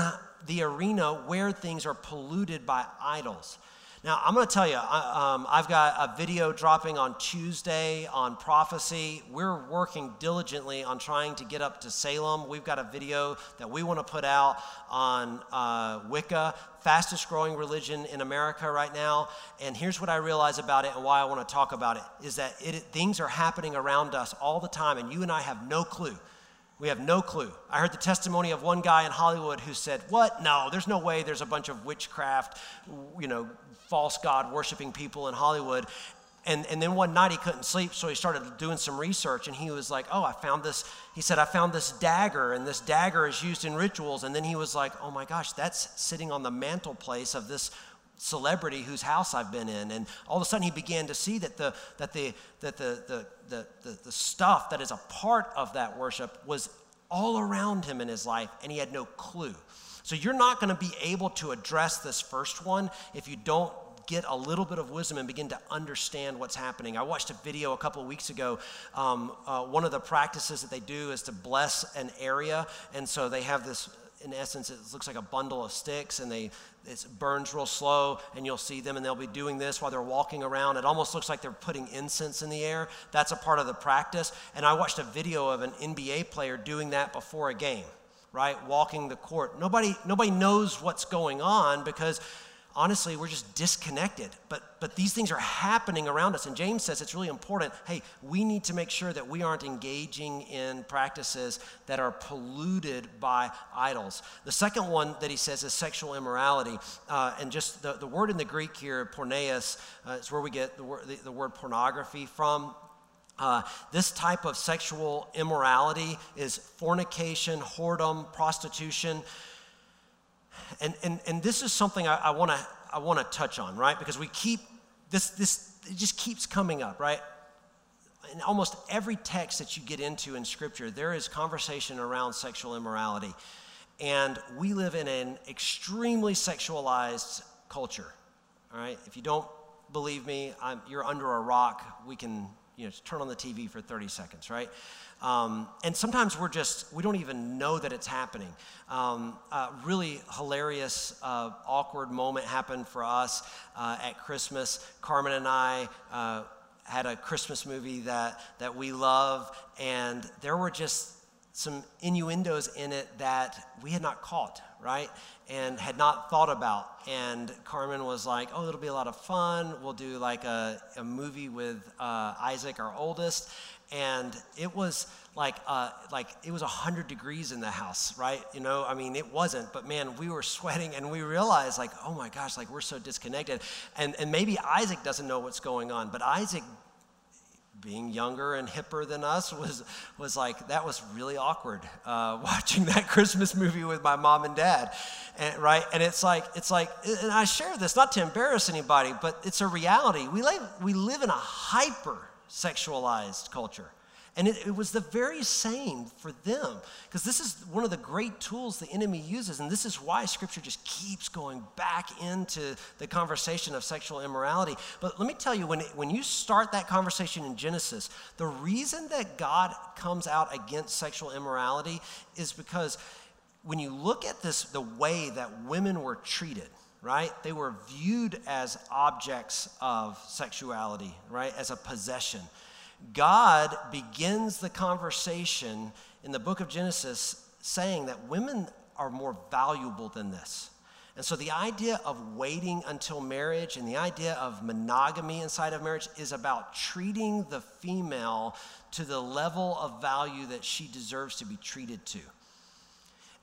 the arena where things are polluted by idols. Now, I'm going to tell you, I, um, I've got a video dropping on Tuesday on prophecy. We're working diligently on trying to get up to Salem. We've got a video that we want to put out on uh, Wicca, fastest growing religion in America right now. And here's what I realize about it and why I want to talk about it is that it, things are happening around us all the time, and you and I have no clue. We have no clue. I heard the testimony of one guy in Hollywood who said, What? No, there's no way there's a bunch of witchcraft, you know, false God worshiping people in Hollywood. And, and then one night he couldn't sleep, so he started doing some research and he was like, Oh, I found this. He said, I found this dagger, and this dagger is used in rituals. And then he was like, Oh my gosh, that's sitting on the mantelpiece of this celebrity whose house I've been in. And all of a sudden he began to see that the, that the, that the, the, the, the, the stuff that is a part of that worship was all around him in his life, and he had no clue. So you're not going to be able to address this first one if you don't get a little bit of wisdom and begin to understand what's happening. I watched a video a couple of weeks ago. Um, uh, one of the practices that they do is to bless an area, and so they have this in essence, it looks like a bundle of sticks and they, it burns real slow and you'll see them and they'll be doing this while they're walking around. It almost looks like they're putting incense in the air. That's a part of the practice. And I watched a video of an NBA player doing that before a game, right? Walking the court. Nobody, nobody knows what's going on because honestly, we're just disconnected. But, but these things are happening around us. And James says it's really important hey, we need to make sure that we aren't engaging in practices that are polluted by idols. The second one that he says is sexual immorality. Uh, and just the, the word in the Greek here, porneia, uh, is where we get the, word, the, the word pornography from. Uh, this type of sexual immorality is fornication, whoredom, prostitution. And, and, and this is something I, I want to I wanna touch on, right? Because we keep, this, this it just keeps coming up, right? In almost every text that you get into in Scripture, there is conversation around sexual immorality. And we live in an extremely sexualized culture, all right? If you don't believe me, I'm, you're under a rock. We can you know, turn on the TV for 30 seconds, right? Um, and sometimes we're just, we don't even know that it's happening. Um, a really hilarious, uh, awkward moment happened for us uh, at Christmas. Carmen and I uh, had a Christmas movie that, that we love, and there were just some innuendos in it that we had not caught, right? And had not thought about. And Carmen was like, oh, it'll be a lot of fun. We'll do like a, a movie with uh, Isaac, our oldest. And it was like, uh, like it was 100 degrees in the house, right? You know, I mean, it wasn't, but man, we were sweating and we realized like, oh my gosh, like we're so disconnected. And, and maybe Isaac doesn't know what's going on, but Isaac being younger and hipper than us was, was like, that was really awkward uh, watching that Christmas movie with my mom and dad. And, right? And it's like, it's like, and I share this not to embarrass anybody, but it's a reality. We live, we live in a hyper sexualized culture. And it, it, was the very same for them. Because this is one of the great tools the enemy uses. And this is why scripture just keeps going back into the conversation of sexual immorality. But let me tell you, when, it, when you start that conversation in Genesis, the reason that God comes out against sexual immorality is because when you look at this, the way that women were treated, right? They were viewed as objects of sexuality, right? As a possession. God begins the conversation in the book of Genesis saying that women are more valuable than this. And so the idea of waiting until marriage and the idea of monogamy inside of marriage is about treating the female to the level of value that she deserves to be treated to.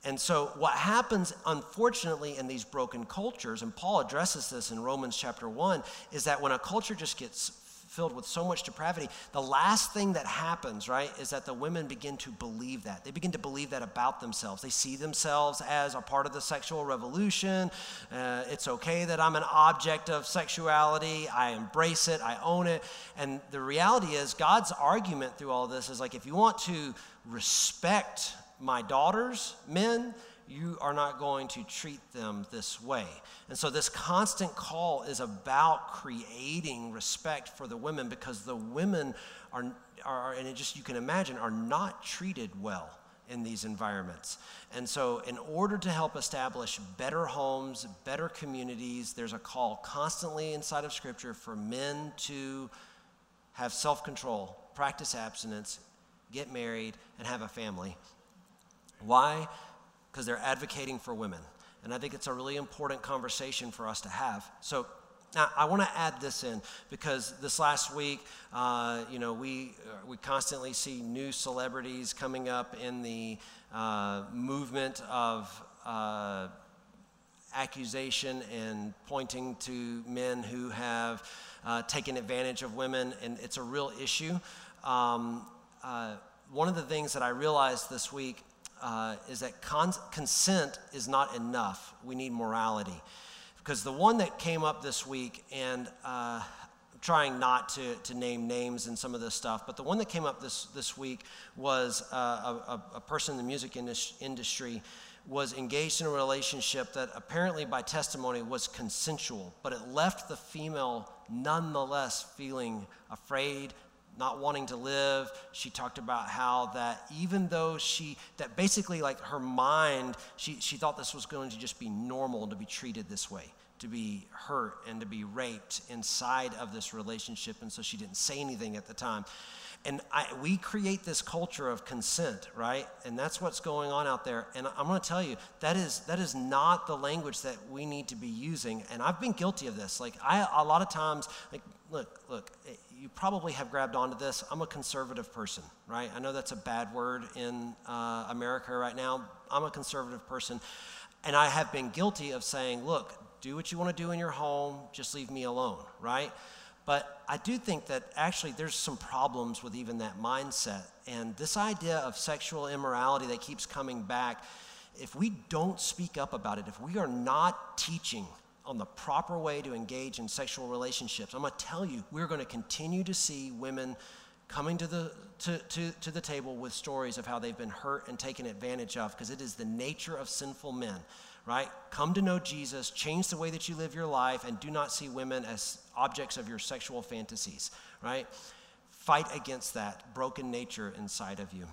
And so, what happens, unfortunately, in these broken cultures, and Paul addresses this in Romans chapter 1, is that when a culture just gets filled with so much depravity, the last thing that happens, right, is that the women begin to believe that. They begin to believe that about themselves. They see themselves as a part of the sexual revolution. Uh, it's okay that I'm an object of sexuality. I embrace it, I own it. And the reality is, God's argument through all this is like, if you want to respect my daughters, men, you are not going to treat them this way. And so, this constant call is about creating respect for the women because the women are, are and just you can imagine, are not treated well in these environments. And so, in order to help establish better homes, better communities, there's a call constantly inside of Scripture for men to have self control, practice abstinence, get married, and have a family. Why? Because they're advocating for women. And I think it's a really important conversation for us to have. So now, I want to add this in because this last week, uh, you know, we, uh, we constantly see new celebrities coming up in the uh, movement of uh, accusation and pointing to men who have uh, taken advantage of women, and it's a real issue. Um, uh, one of the things that I realized this week uh, is that con- consent is not enough. We need morality. Because the one that came up this week, and uh, trying not to, to name names and some of this stuff, but the one that came up this, this week was uh, a, a, person in the music indus- industry was engaged in a relationship that apparently by testimony was consensual, but it left the female nonetheless feeling afraid, not wanting to live. She talked about how that even though she, that basically like her mind, she, she thought this was going to just be normal to be treated this way, to be hurt and to be raped inside of this relationship. And so she didn't say anything at the time. And I, we create this culture of consent, right? And that's what's going on out there. And I'm going to tell you, that is, that is not the language that we need to be using. And I've been guilty of this. Like, I, a lot of times, like, look, look, you probably have grabbed onto this. I'm a conservative person, right? I know that's a bad word in uh, America right now. I'm a conservative person. And I have been guilty of saying, look, do what you want to do in your home, just leave me alone, right? But I do think that actually there's some problems with even that mindset. And this idea of sexual immorality that keeps coming back, if we don't speak up about it, if we are not teaching on the proper way to engage in sexual relationships, I'm going to tell you, we're going to continue to see women coming to the, to, to, to the table with stories of how they've been hurt and taken advantage of because it is the nature of sinful men right? Come to know Jesus, change the way that you live your life, and do not see women as objects of your sexual fantasies, right? Fight against that broken nature inside of you.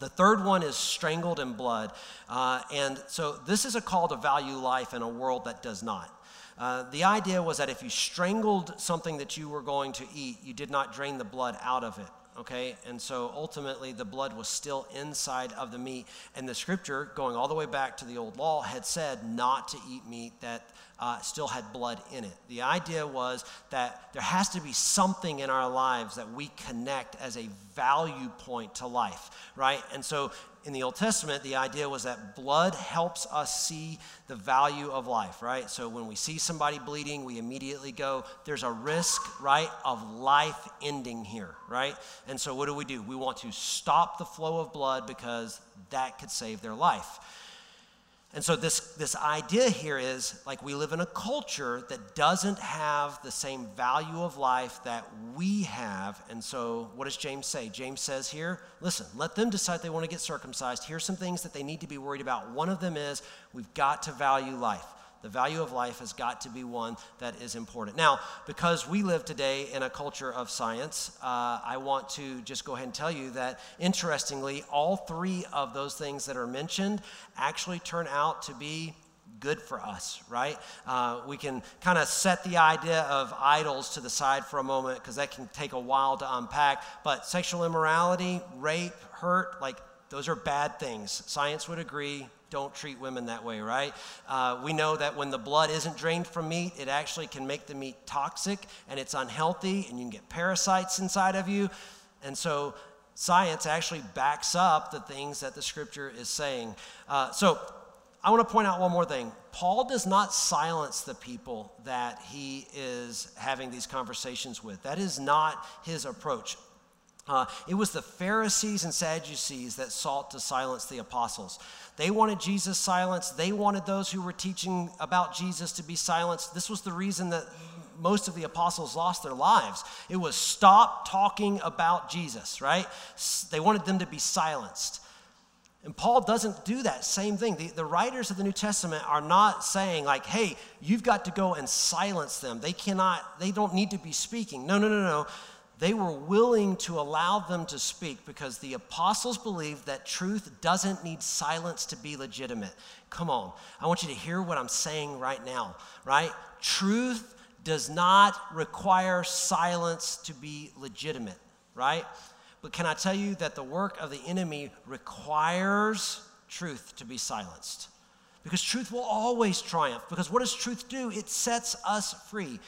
The third one is strangled in blood. Uh, and so this is a call to value life in a world that does not. Uh, the idea was that if you strangled something that you were going to eat, you did not drain the blood out of it okay? And so ultimately, the blood was still inside of the meat. And the scripture, going all the way back to the old law, had said not to eat meat that uh, still had blood in it. The idea was that there has to be something in our lives that we connect as a value point to life, right? And so in the Old Testament, the idea was that blood helps us see the value of life, right? So when we see somebody bleeding, we immediately go, there's a risk, right, of life ending here, right? And so what do we do? We want to stop the flow of blood because that could save their life. And so this, this idea here is like we live in a culture that doesn't have the same value of life that we have. And so what does James say? James says here, listen, let them decide they want to get circumcised. Here's some things that they need to be worried about. One of them is we've got to value life. The value of life has got to be one that is important. Now, because we live today in a culture of science, uh, I want to just go ahead and tell you that, interestingly, all three of those things that are mentioned actually turn out to be good for us, right? Uh, we can kind of set the idea of idols to the side for a moment because that can take a while to unpack. But sexual immorality, rape, hurt, like those are bad things. Science would agree don't treat women that way, right? Uh, we know that when the blood isn't drained from meat, it actually can make the meat toxic and it's unhealthy, and you can get parasites inside of you. And so, science actually backs up the things that the scripture is saying. Uh, so, I want to point out one more thing. Paul does not silence the people that he is having these conversations with. That is not his approach. Uh, it was the Pharisees and Sadducees that sought to silence the apostles. They wanted Jesus silenced. They wanted those who were teaching about Jesus to be silenced. This was the reason that most of the apostles lost their lives. It was stop talking about Jesus, right? They wanted them to be silenced. And Paul doesn't do that same thing. The, the, writers of the New Testament are not saying, like, hey, you've got to go and silence them. They cannot, they don't need to be speaking. No, no, no, no they were willing to allow them to speak because the apostles believed that truth doesn't need silence to be legitimate. Come on, I want you to hear what I'm saying right now, right? Truth does not require silence to be legitimate, right? But can I tell you that the work of the enemy requires truth to be silenced? Because truth will always triumph. Because what does truth do? It sets us free.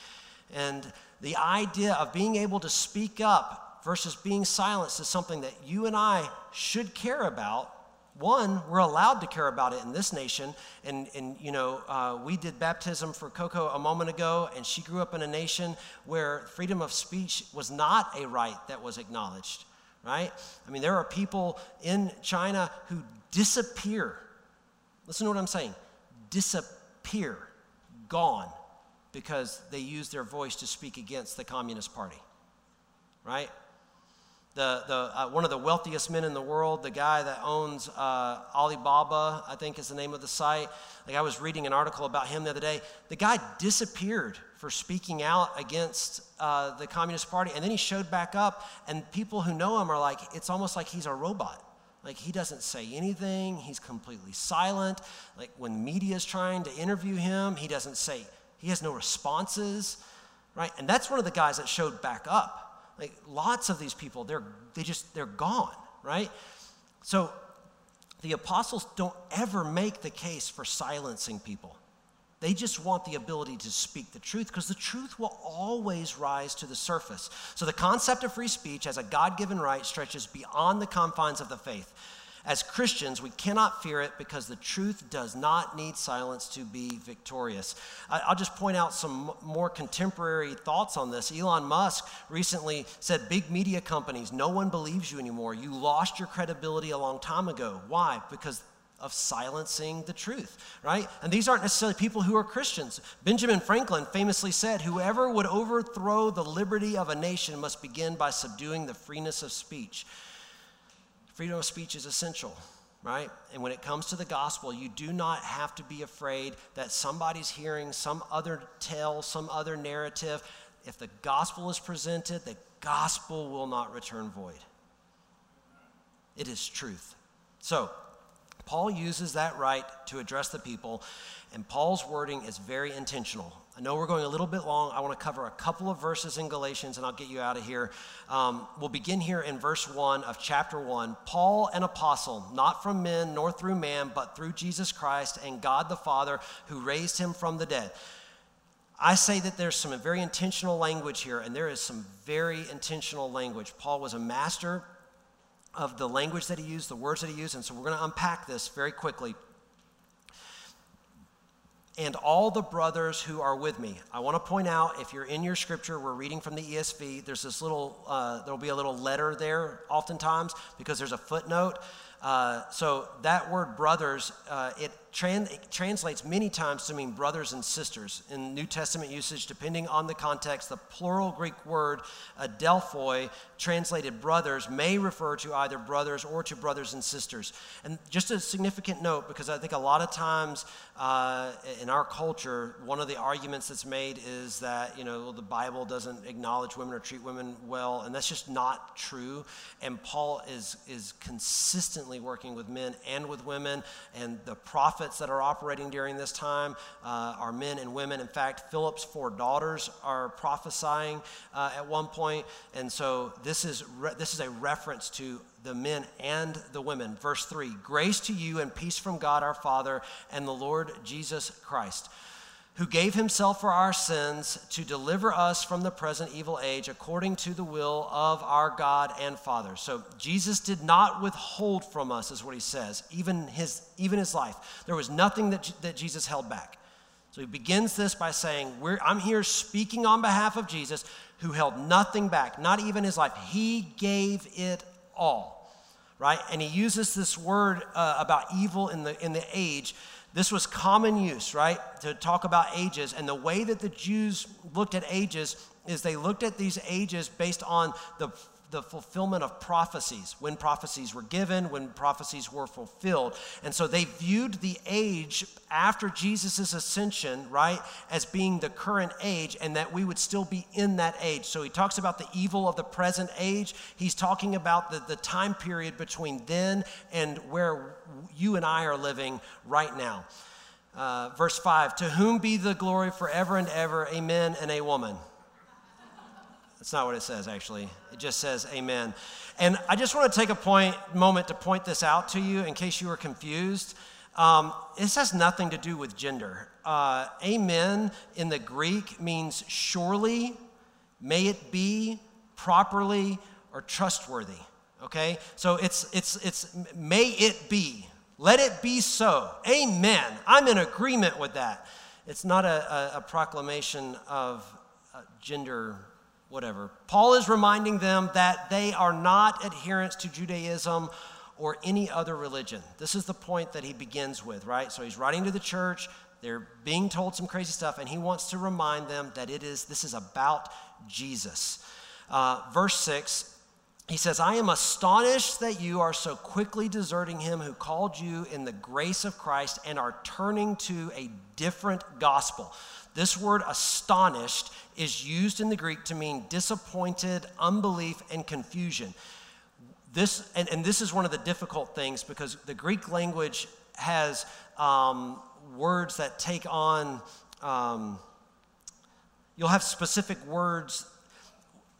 And the idea of being able to speak up versus being silenced is something that you and I should care about. One, we're allowed to care about it in this nation. And, and you know, uh, we did baptism for Coco a moment ago, and she grew up in a nation where freedom of speech was not a right that was acknowledged, right? I mean, there are people in China who disappear. Listen to what I'm saying disappear, gone because they used their voice to speak against the Communist Party, right? The, the, uh, one of the wealthiest men in the world, the guy that owns uh, Alibaba, I think is the name of the site. Like I was reading an article about him the other day. The guy disappeared for speaking out against uh, the Communist Party, and then he showed back up, and people who know him are like, it's almost like he's a robot. Like he doesn't say anything, he's completely silent. Like when media is trying to interview him, he doesn't say he has no responses, right? And that's one of the guys that showed back up. Like lots of these people, they're they just they're gone, right? So the apostles don't ever make the case for silencing people. They just want the ability to speak the truth because the truth will always rise to the surface. So the concept of free speech as a God given right stretches beyond the confines of the faith. As Christians, we cannot fear it because the truth does not need silence to be victorious. I'll just point out some more contemporary thoughts on this. Elon Musk recently said, Big media companies, no one believes you anymore. You lost your credibility a long time ago. Why? Because of silencing the truth, right? And these aren't necessarily people who are Christians. Benjamin Franklin famously said, Whoever would overthrow the liberty of a nation must begin by subduing the freeness of speech. Freedom of speech is essential, right? And when it comes to the gospel, you do not have to be afraid that somebody's hearing some other tale, some other narrative. If the gospel is presented, the gospel will not return void. It is truth. So, Paul uses that right to address the people, and Paul's wording is very intentional. I know we're going a little bit long. I want to cover a couple of verses in Galatians, and I'll get you out of here. Um, we'll begin here in verse 1 of chapter 1. Paul, an apostle, not from men nor through man, but through Jesus Christ and God the Father, who raised him from the dead. I say that there's some very intentional language here, and there is some very intentional language. Paul was a master of the language that he used, the words that he used, and so we're going to unpack this very quickly and all the brothers who are with me. I want to point out if you're in your scripture, we're reading from the ESV, there's this little, uh, there'll be a little letter there oftentimes because there's a footnote. Uh, so that word brothers, uh, it, tran- it, translates many times to mean brothers and sisters. In New Testament usage, depending on the context, the plural Greek word adelphoi, translated brothers, may refer to either brothers or to brothers and sisters. And just a significant note, because I think a lot of times uh, in our culture, one of the arguments that's made is that, you know, the Bible doesn't acknowledge women or treat women well, and that's just not true. And Paul is, is consistently working with men and with women, and the prophets that are operating during this time uh, are men and women. In fact, Philip's four daughters are prophesying uh, at one point, and so this is, re- this is a reference to the men and the women. Verse 3 Grace to you and peace from God our Father and the Lord Jesus Christ, who gave himself for our sins to deliver us from the present evil age according to the will of our God and Father. So Jesus did not withhold from us, is what he says, even his, even his life. There was nothing that, that Jesus held back. So he begins this by saying, I'm here speaking on behalf of Jesus, who held nothing back, not even his life. He gave it all right? And he uses this word uh, about evil in the, in the age. This was common use, right? To talk about ages. And the way that the Jews looked at ages is they looked at these ages based on the the fulfillment of prophecies, when prophecies were given, when prophecies were fulfilled. And so they viewed the age after Jesus' ascension, right, as being the current age and that we would still be in that age. So he talks about the evil of the present age. He's talking about the, the time period between then and where you and I are living right now. Uh, verse 5 To whom be the glory forever and ever, amen and a woman. That's not what it says, actually. It just says amen. And I just want to take a point, moment to point this out to you in case you were confused. Um, this has nothing to do with gender. Uh, amen in the Greek means surely, may it be, properly, or trustworthy. Okay? So it's, it's, it's may it be. Let it be so. Amen. I'm in agreement with that. It's not a, a, a proclamation of uh, gender whatever. Paul is reminding them that they are not adherents to Judaism or any other religion. This is the point that he begins with, right? So he's writing to the church. They're being told some crazy stuff, and he wants to remind them that it is this is about Jesus. Uh, verse six. He says, I am astonished that you are so quickly deserting him who called you in the grace of Christ and are turning to a different gospel. This word astonished is used in the Greek to mean disappointed, unbelief, and confusion. This, and, and this is one of the difficult things because the Greek language has um, words that take on, um, you'll have specific words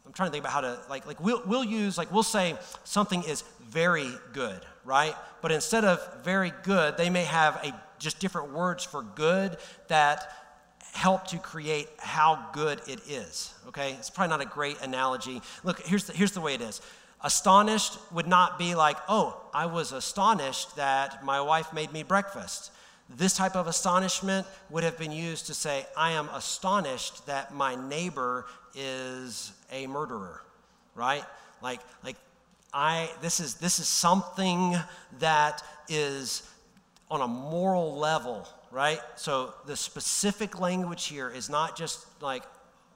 I'm trying to think about how to like like we'll we'll use like we'll say something is very good, right? But instead of very good, they may have a just different words for good that help to create how good it is. Okay, it's probably not a great analogy. Look, here's the, here's the way it is. Astonished would not be like, oh, I was astonished that my wife made me breakfast. This type of astonishment would have been used to say, I am astonished that my neighbor is a murderer, right? Like, like I, this is, this is something that is on a moral level, right? So the specific language here is not just like,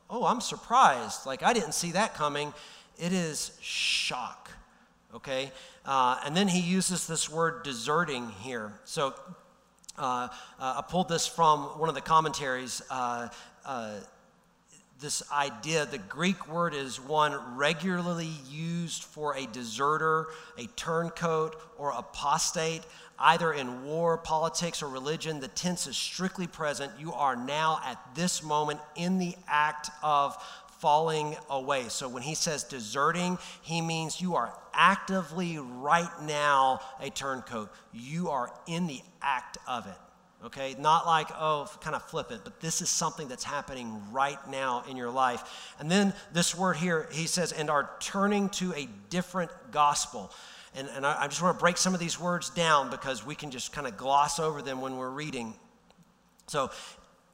oh, I'm surprised. Like, I didn't see that coming. It is shock, okay? Uh, and then he uses this word deserting here. So uh, uh, I pulled this from one of the commentaries. Uh, uh, this idea, the Greek word is one regularly used for a deserter, a turncoat, or apostate, either in war, politics, or religion. The tense is strictly present. You are now at this moment in the act of falling away. So when he says deserting, he means you are actively right now a turncoat. You are in the act of it. Okay, not like, oh, kind of flippant, but this is something that's happening right now in your life. And then this word here, he says, and are turning to a different gospel. And, and I, I just want to break some of these words down because we can just kind of gloss over them when we're reading. So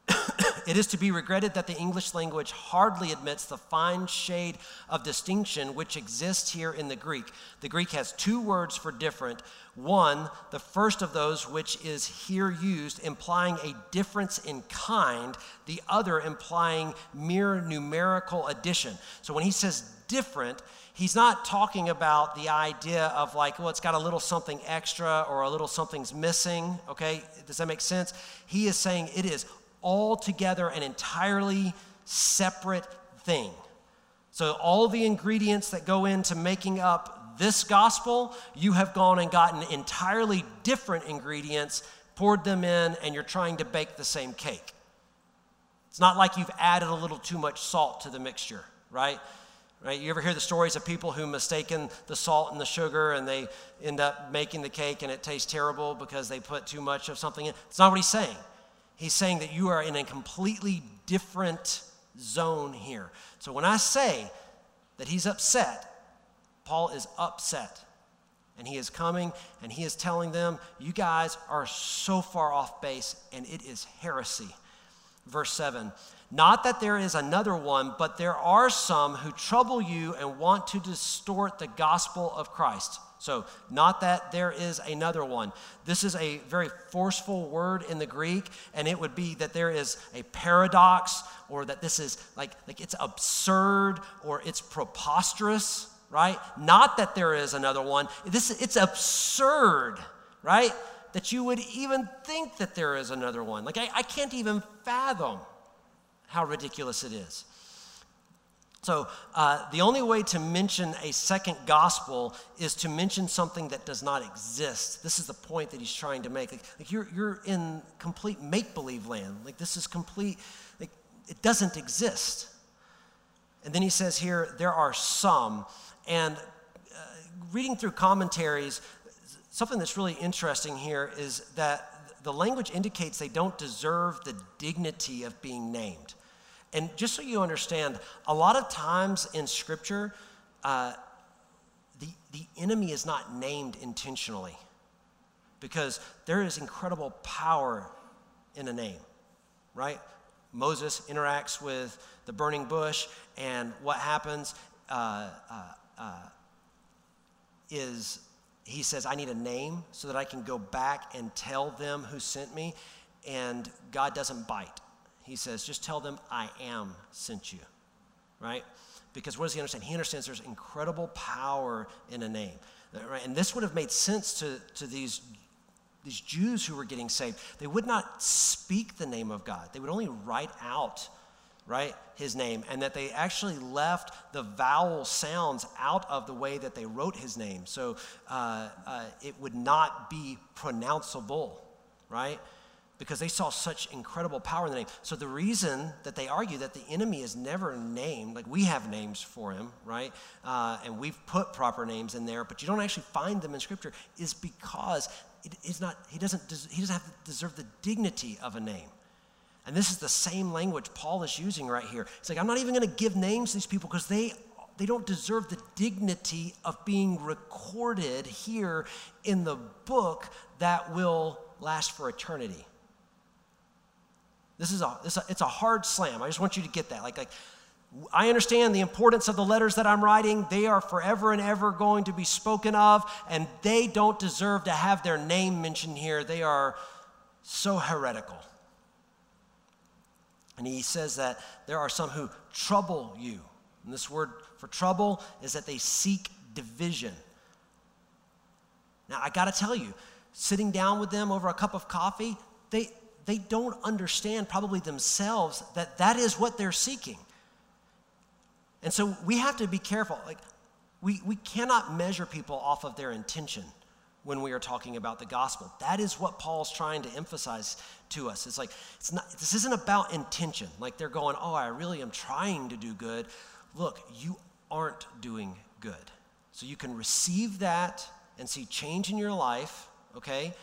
it is to be regretted that the English language hardly admits the fine shade of distinction which exists here in the Greek. The Greek has two words for different. One, the first of those, which is here used, implying a difference in kind, the other implying mere numerical addition. So when he says different, he's not talking about the idea of like, well, it's got a little something extra or a little something's missing. Okay, does that make sense? He is saying it is altogether an entirely separate thing. So, all the ingredients that go into making up this gospel, you have gone and gotten entirely different ingredients, poured them in, and you're trying to bake the same cake. It's not like you've added a little too much salt to the mixture, right? Right? You ever hear the stories of people who mistaken the salt and the sugar and they end up making the cake and it tastes terrible because they put too much of something in? It's not what he's saying. He's saying that you are in a completely different zone here. So when I say that he's upset, Paul is upset. And he is coming and he is telling them, You guys are so far off base and it is heresy. Verse 7 Not that there is another one, but there are some who trouble you and want to distort the gospel of Christ. So, not that there is another one. This is a very forceful word in the Greek, and it would be that there is a paradox, or that this is like, like it's absurd, or it's preposterous, right? Not that there is another one. This, it's absurd, right? That you would even think that there is another one. Like, I, I can't even fathom how ridiculous it is. So, uh, the only way to mention a second gospel is to mention something that does not exist. This is the point that he's trying to make. Like, like you're, you're in complete make believe land. Like, this is complete, like, it doesn't exist. And then he says here, there are some. And uh, reading through commentaries, something that's really interesting here is that the language indicates they don't deserve the dignity of being named. And just so you understand, a lot of times in Scripture, uh, the, the enemy is not named intentionally because there is incredible power in a name, right? Moses interacts with the burning bush, and what happens uh, uh, uh, is he says, I need a name so that I can go back and tell them who sent me, and God doesn't bite. He says, just tell them, I am sent you, right? Because what does he understand? He understands there's incredible power in a name. Right? And this would have made sense to, to these, these Jews who were getting saved. They would not speak the name of God, they would only write out right his name and that they actually left the vowel sounds out of the way that they wrote his name so uh, uh, it would not be pronounceable right because they saw such incredible power in the name. So the reason that they argue that the enemy is never named, like we have names for him, right? Uh, and we've put proper names in there, but you don't actually find them in Scripture, is because it is not. He doesn't. He doesn't have to deserve the dignity of a name. And this is the same language Paul is using right here. He's like, I'm not even going to give names to these people because they they don't deserve the dignity of being recorded here in the book that will last for eternity. This is a, this a, it's a hard slam. I just want you to get that. Like, like, I understand the importance of the letters that I'm writing. They are forever and ever going to be spoken of, and they don't deserve to have their name mentioned here. They are so heretical. And he says that there are some who trouble you. And this word for trouble is that they seek division. Now, I got to tell you, sitting down with them over a cup of coffee, they, they don't understand, probably themselves, that that is what they're seeking. And so we have to be careful. Like, we, we cannot measure people off of their intention when we are talking about the gospel. That is what Paul's trying to emphasize to us. It's like, it's not, this isn't about intention. Like they're going, oh, I really am trying to do good. Look, you aren't doing good. So you can receive that and see change in your life, okay?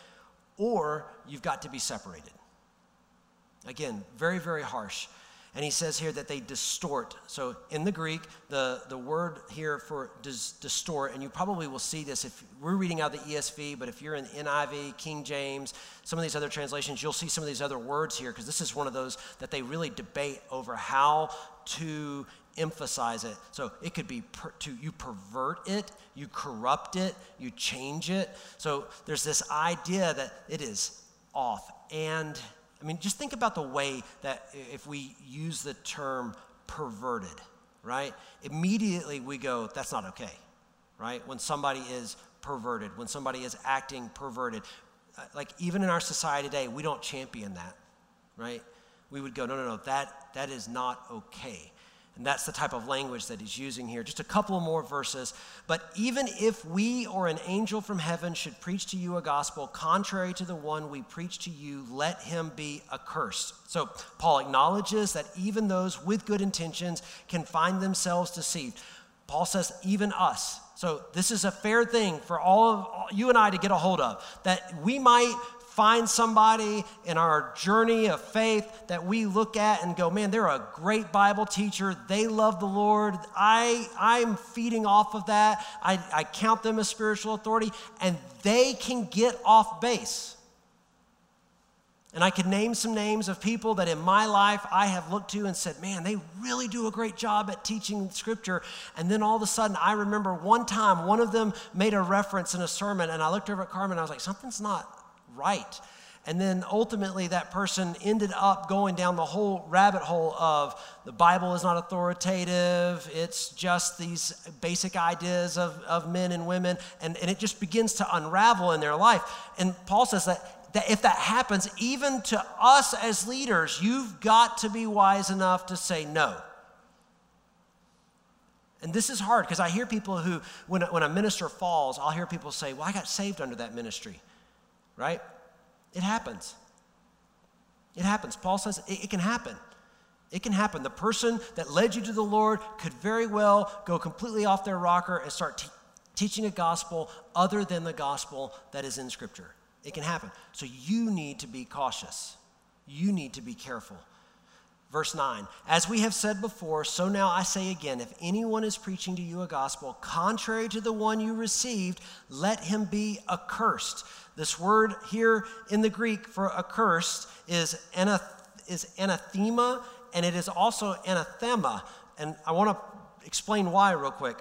Or you've got to be separated. Again, very, very harsh. And he says here that they distort. So in the Greek, the, the word here for dis, distort, and you probably will see this if we're reading out the ESV, but if you're in NIV, King James, some of these other translations, you'll see some of these other words here because this is one of those that they really debate over how to emphasize it. So it could be per, to you pervert it, you corrupt it, you change it. So there's this idea that it is off and I mean, just think about the way that if we use the term perverted, right? Immediately we go, that's not okay, right? When somebody is perverted, when somebody is acting perverted. Uh, like even in our society today, we don't champion that, right? We would go, no, no, no, that, that is not okay. And that's the type of language that he's using here. Just a couple more verses. But even if we or an angel from heaven should preach to you a gospel contrary to the one we preach to you, let him be accursed. So Paul acknowledges that even those with good intentions can find themselves deceived. Paul says, even us. So this is a fair thing for all of you and I to get a hold of that we might find somebody in our journey of faith that we look at and go, man, they're a great Bible teacher. They love the Lord. I, I'm feeding off of that. I, I count them as spiritual authority, and they can get off base. And I could name some names of people that in my life I have looked to and said, man, they really do a great job at teaching scripture. And then all of a sudden, I remember one time one of them made a reference in a sermon, and I looked over at Carmen and I was like, something's not right. And then ultimately, that person ended up going down the whole rabbit hole of the Bible is not authoritative, it's just these basic ideas of, of men and women, and, and it just begins to unravel in their life. And Paul says that, that if that happens, even to us as leaders, you've got to be wise enough to say no. And this is hard because I hear people who, when, when a minister falls, I'll hear people say, Well, I got saved under that ministry right? It happens. It happens. Paul says it, it, can happen. It can happen. The person that led you to the Lord could very well go completely off their rocker and start te- teaching a gospel other than the gospel that is in Scripture. It can happen. So you need to be cautious. You need to be careful. Verse 9, as we have said before, so now I say again if anyone is preaching to you a gospel contrary to the one you received, let him be accursed. This word here in the Greek for accursed is, anath- is anathema, and it is also anathema. And I want to explain why real quick.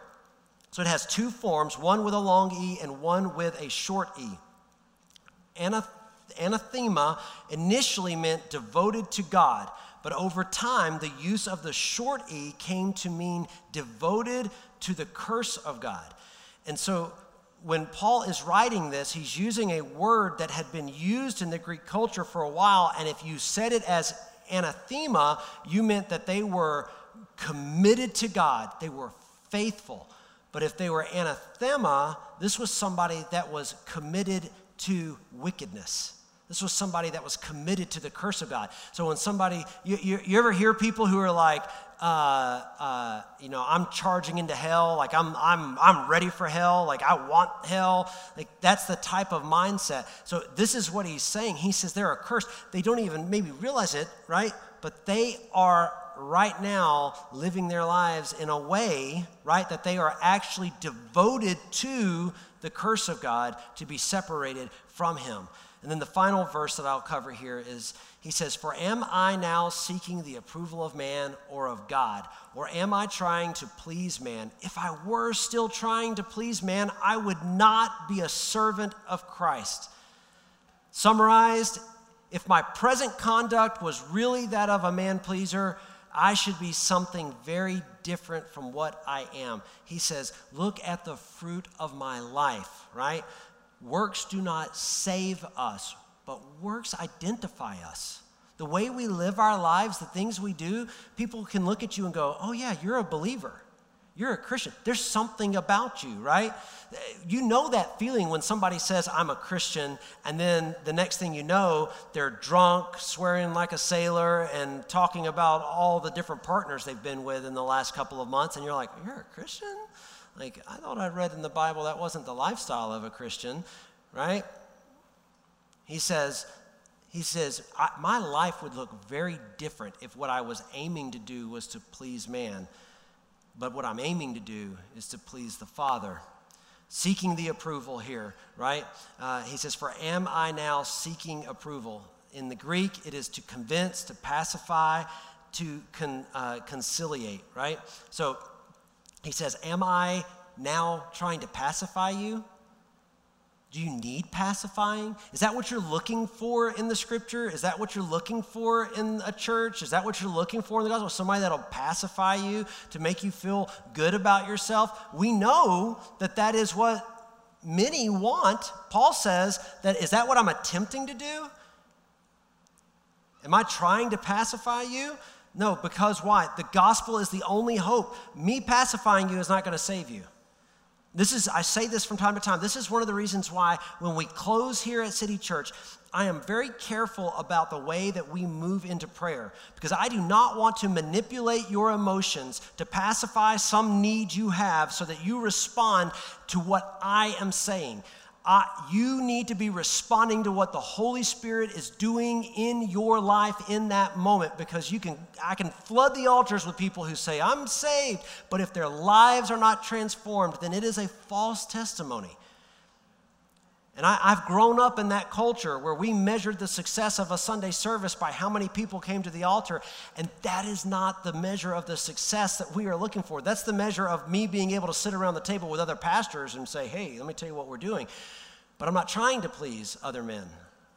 So it has two forms, one with a long E and one with a short E. Anath- anathema initially meant devoted to God. But over time, the use of the short e came to mean devoted to the curse of God. And so when Paul is writing this, he's using a word that had been used in the Greek culture for a while. And if you said it as anathema, you meant that they were committed to God, they were faithful. But if they were anathema, this was somebody that was committed to wickedness. This was somebody that was committed to the curse of God. So when somebody, you, you, you ever hear people who are like, uh, uh, you know, I'm charging into hell, like I'm, I'm, I'm ready for hell, like I want hell. Like that's the type of mindset. So this is what he's saying. He says they're accursed. They don't even maybe realize it, right? But they are right now living their lives in a way, right, that they are actually devoted to the curse of God to be separated from him. And then the final verse that I'll cover here is he says, For am I now seeking the approval of man or of God? Or am I trying to please man? If I were still trying to please man, I would not be a servant of Christ. Summarized, if my present conduct was really that of a man pleaser, I should be something very different from what I am. He says, Look at the fruit of my life, right? Works do not save us, but works identify us. The way we live our lives, the things we do, people can look at you and go, oh, yeah, you're a believer. You're a Christian. There's something about you, right? You know that feeling when somebody says, I'm a Christian, and then the next thing you know, they're drunk, swearing like a sailor, and talking about all the different partners they've been with in the last couple of months, and you're like, You're a Christian? Like, I thought I read in the Bible that wasn't the lifestyle of a Christian, right? He says, he says, My life would look very different if what I was aiming to do was to please man. But what I'm aiming to do is to please the Father. Seeking the approval here, right? Uh, he says, For am I now seeking approval? In the Greek, it is to convince, to pacify, to con, uh, conciliate, right? So he says, Am I now trying to pacify you? Do you need pacifying? Is that what you're looking for in the scripture? Is that what you're looking for in a church? Is that what you're looking for in the gospel? Somebody that'll pacify you to make you feel good about yourself? We know that that is what many want. Paul says that is that what I'm attempting to do? Am I trying to pacify you? No, because why? The gospel is the only hope. Me pacifying you is not going to save you. This is, I say this from time to time. This is one of the reasons why when we close here at City Church, I am very careful about the way that we move into prayer because I do not want to manipulate your emotions to pacify some need you have so that you respond to what I am saying you need to be responding to what the Holy Spirit is doing in your life in that moment because you can I can flood the altars with people who say I'm saved, but if their lives are not transformed, then it is a false testimony. And I, have grown up in that culture where we measured the success of a Sunday service by how many people came to the altar. And that is not the measure of the success that we are looking for. That's the measure of me being able to sit around the table with other pastors and say, hey, let me tell you what we're doing. But I'm not trying to please other men,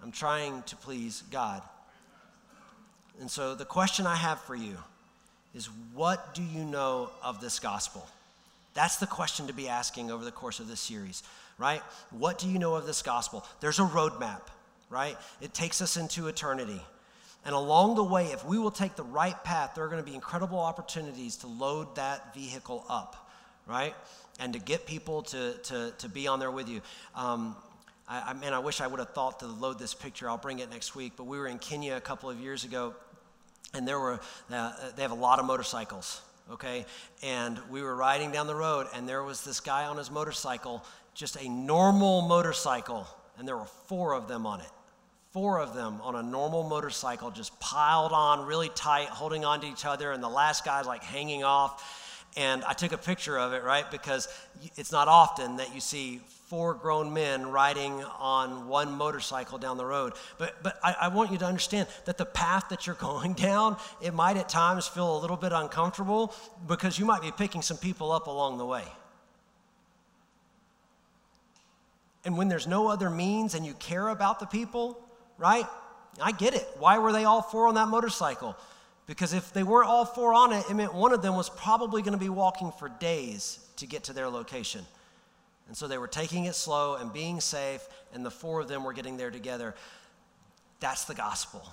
I'm trying to please God. And so the question I have for you is what do you know of this gospel? That's the question to be asking over the course of this series right? What do you know of this gospel? There's a roadmap, right? It takes us into eternity. And along the way, if we will take the right path, there are going to be incredible opportunities to load that vehicle up, right? And to get people to, to, to be on there with you. Um, I, I, man, I wish I would have thought to load this picture. I'll bring it next week. But we were in Kenya a couple of years ago, and there were, uh, they have a lot of motorcycles, okay? And we were riding down the road, and there was this guy on his motorcycle, just a normal motorcycle, and there were four of them on it. Four of them on a normal motorcycle, just piled on really tight, holding on to each other, and the last guy's like hanging off. And I took a picture of it, right? Because it's not often that you see four grown men riding on one motorcycle down the road. But, but I, I, want you to understand that the path that you're going down, it might at times feel a little bit uncomfortable because you might be picking some people up along the way. And when there's no other means and you care about the people, right? I get it. Why were they all four on that motorcycle? Because if they were all four on it, it meant one of them was probably going to be walking for days to get to their location. And so they were taking it slow and being safe, and the four of them were getting there together. That's the gospel.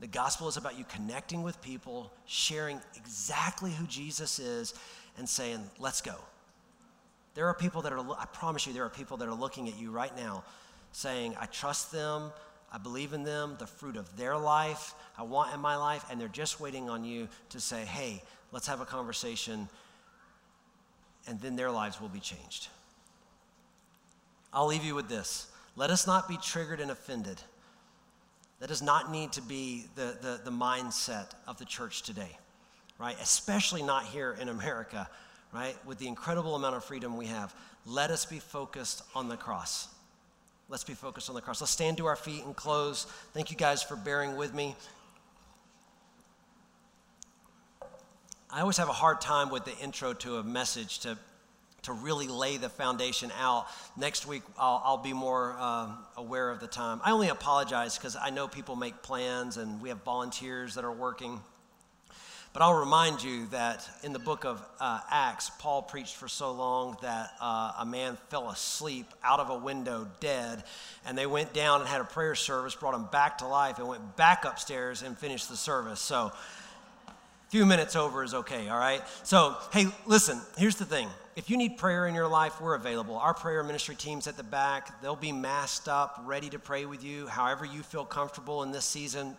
The gospel is about you connecting with people, sharing exactly who Jesus is, and saying, let's go. There are people that are, I promise you, there are people that are looking at you right now saying, I trust them, I believe in them, the fruit of their life, I want in my life, and they're just waiting on you to say, hey, let's have a conversation, and then their lives will be changed. I'll leave you with this. Let us not be triggered and offended. That does not need to be the, the, the mindset of the church today, right? Especially not here in America, right? With the incredible amount of freedom we have. Let us be focused on the cross. Let's be focused on the cross. Let's stand to our feet and close. Thank you guys for bearing with me. I always have a hard time with the intro to a message to, to really lay the foundation out. Next week, I'll, I'll be more um, aware of the time. I only apologize because I know people make plans and we have volunteers that are working. But I'll remind you that in the book of uh, Acts, Paul preached for so long that uh, a man fell asleep out of a window dead, and they went down and had a prayer service, brought him back to life, and went back upstairs and finished the service. So, a few minutes over is okay, all right? So, hey, listen, here's the thing. If you need prayer in your life, we're available. Our prayer ministry team's at the back. They'll be masked up, ready to pray with you, however you feel comfortable in this season.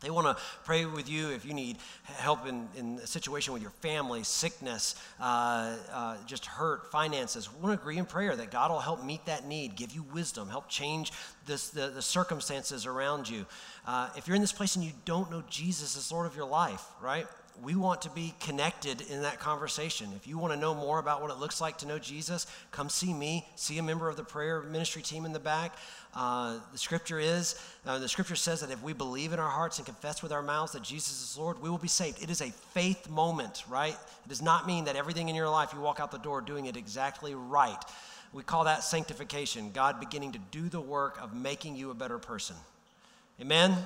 They want to pray with you if you need help in, in a situation with your family, sickness, uh, uh, just hurt, finances. We want to agree in prayer that God will help meet that need, give you wisdom, help change this, the, the circumstances around you. Uh, if you're in this place and you don't know Jesus as Lord of your life, right? We want to be connected in that conversation. If you want to know more about what it looks like to know Jesus, come see me, see a member of the prayer ministry team in the back. Uh, the scripture is, uh, the scripture says that if we believe in our hearts and confess with our mouths that Jesus is Lord, we will be saved. It is a faith moment, right? It does not mean that everything in your life you walk out the door doing it exactly right. We call that sanctification, God beginning to do the work of making you a better person. Amen?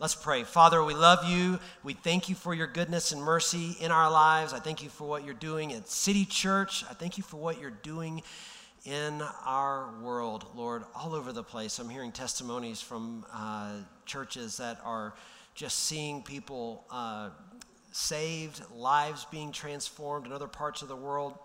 Let's pray. Father, we love you. We thank you for your goodness and mercy in our lives. I thank you for what you're doing at City Church. I thank you for what you're doing in our world, Lord, all over the place. I'm hearing testimonies from uh, churches that are just seeing people uh, saved, lives being transformed in other parts of the world.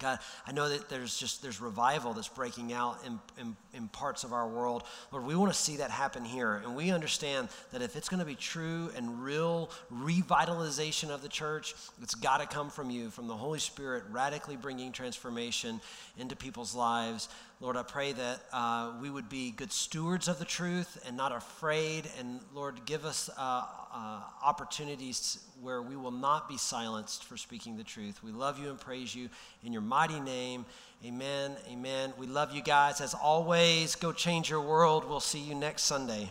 God, I know that there's just there's revival that's breaking out in, in, in, parts of our world. Lord, we want to see that happen here. And we understand that if it's going to be true and real revitalization of the church, it's got to come from you, from the Holy Spirit, radically bringing transformation into people's lives. Lord, I pray that uh, we would be good stewards of the truth and not afraid. And Lord, give us uh, uh, opportunities where we will not be silenced for speaking the truth. We love you and praise you in your mighty name. Amen. Amen. We love you guys. As always, go change your world. We'll see you next Sunday.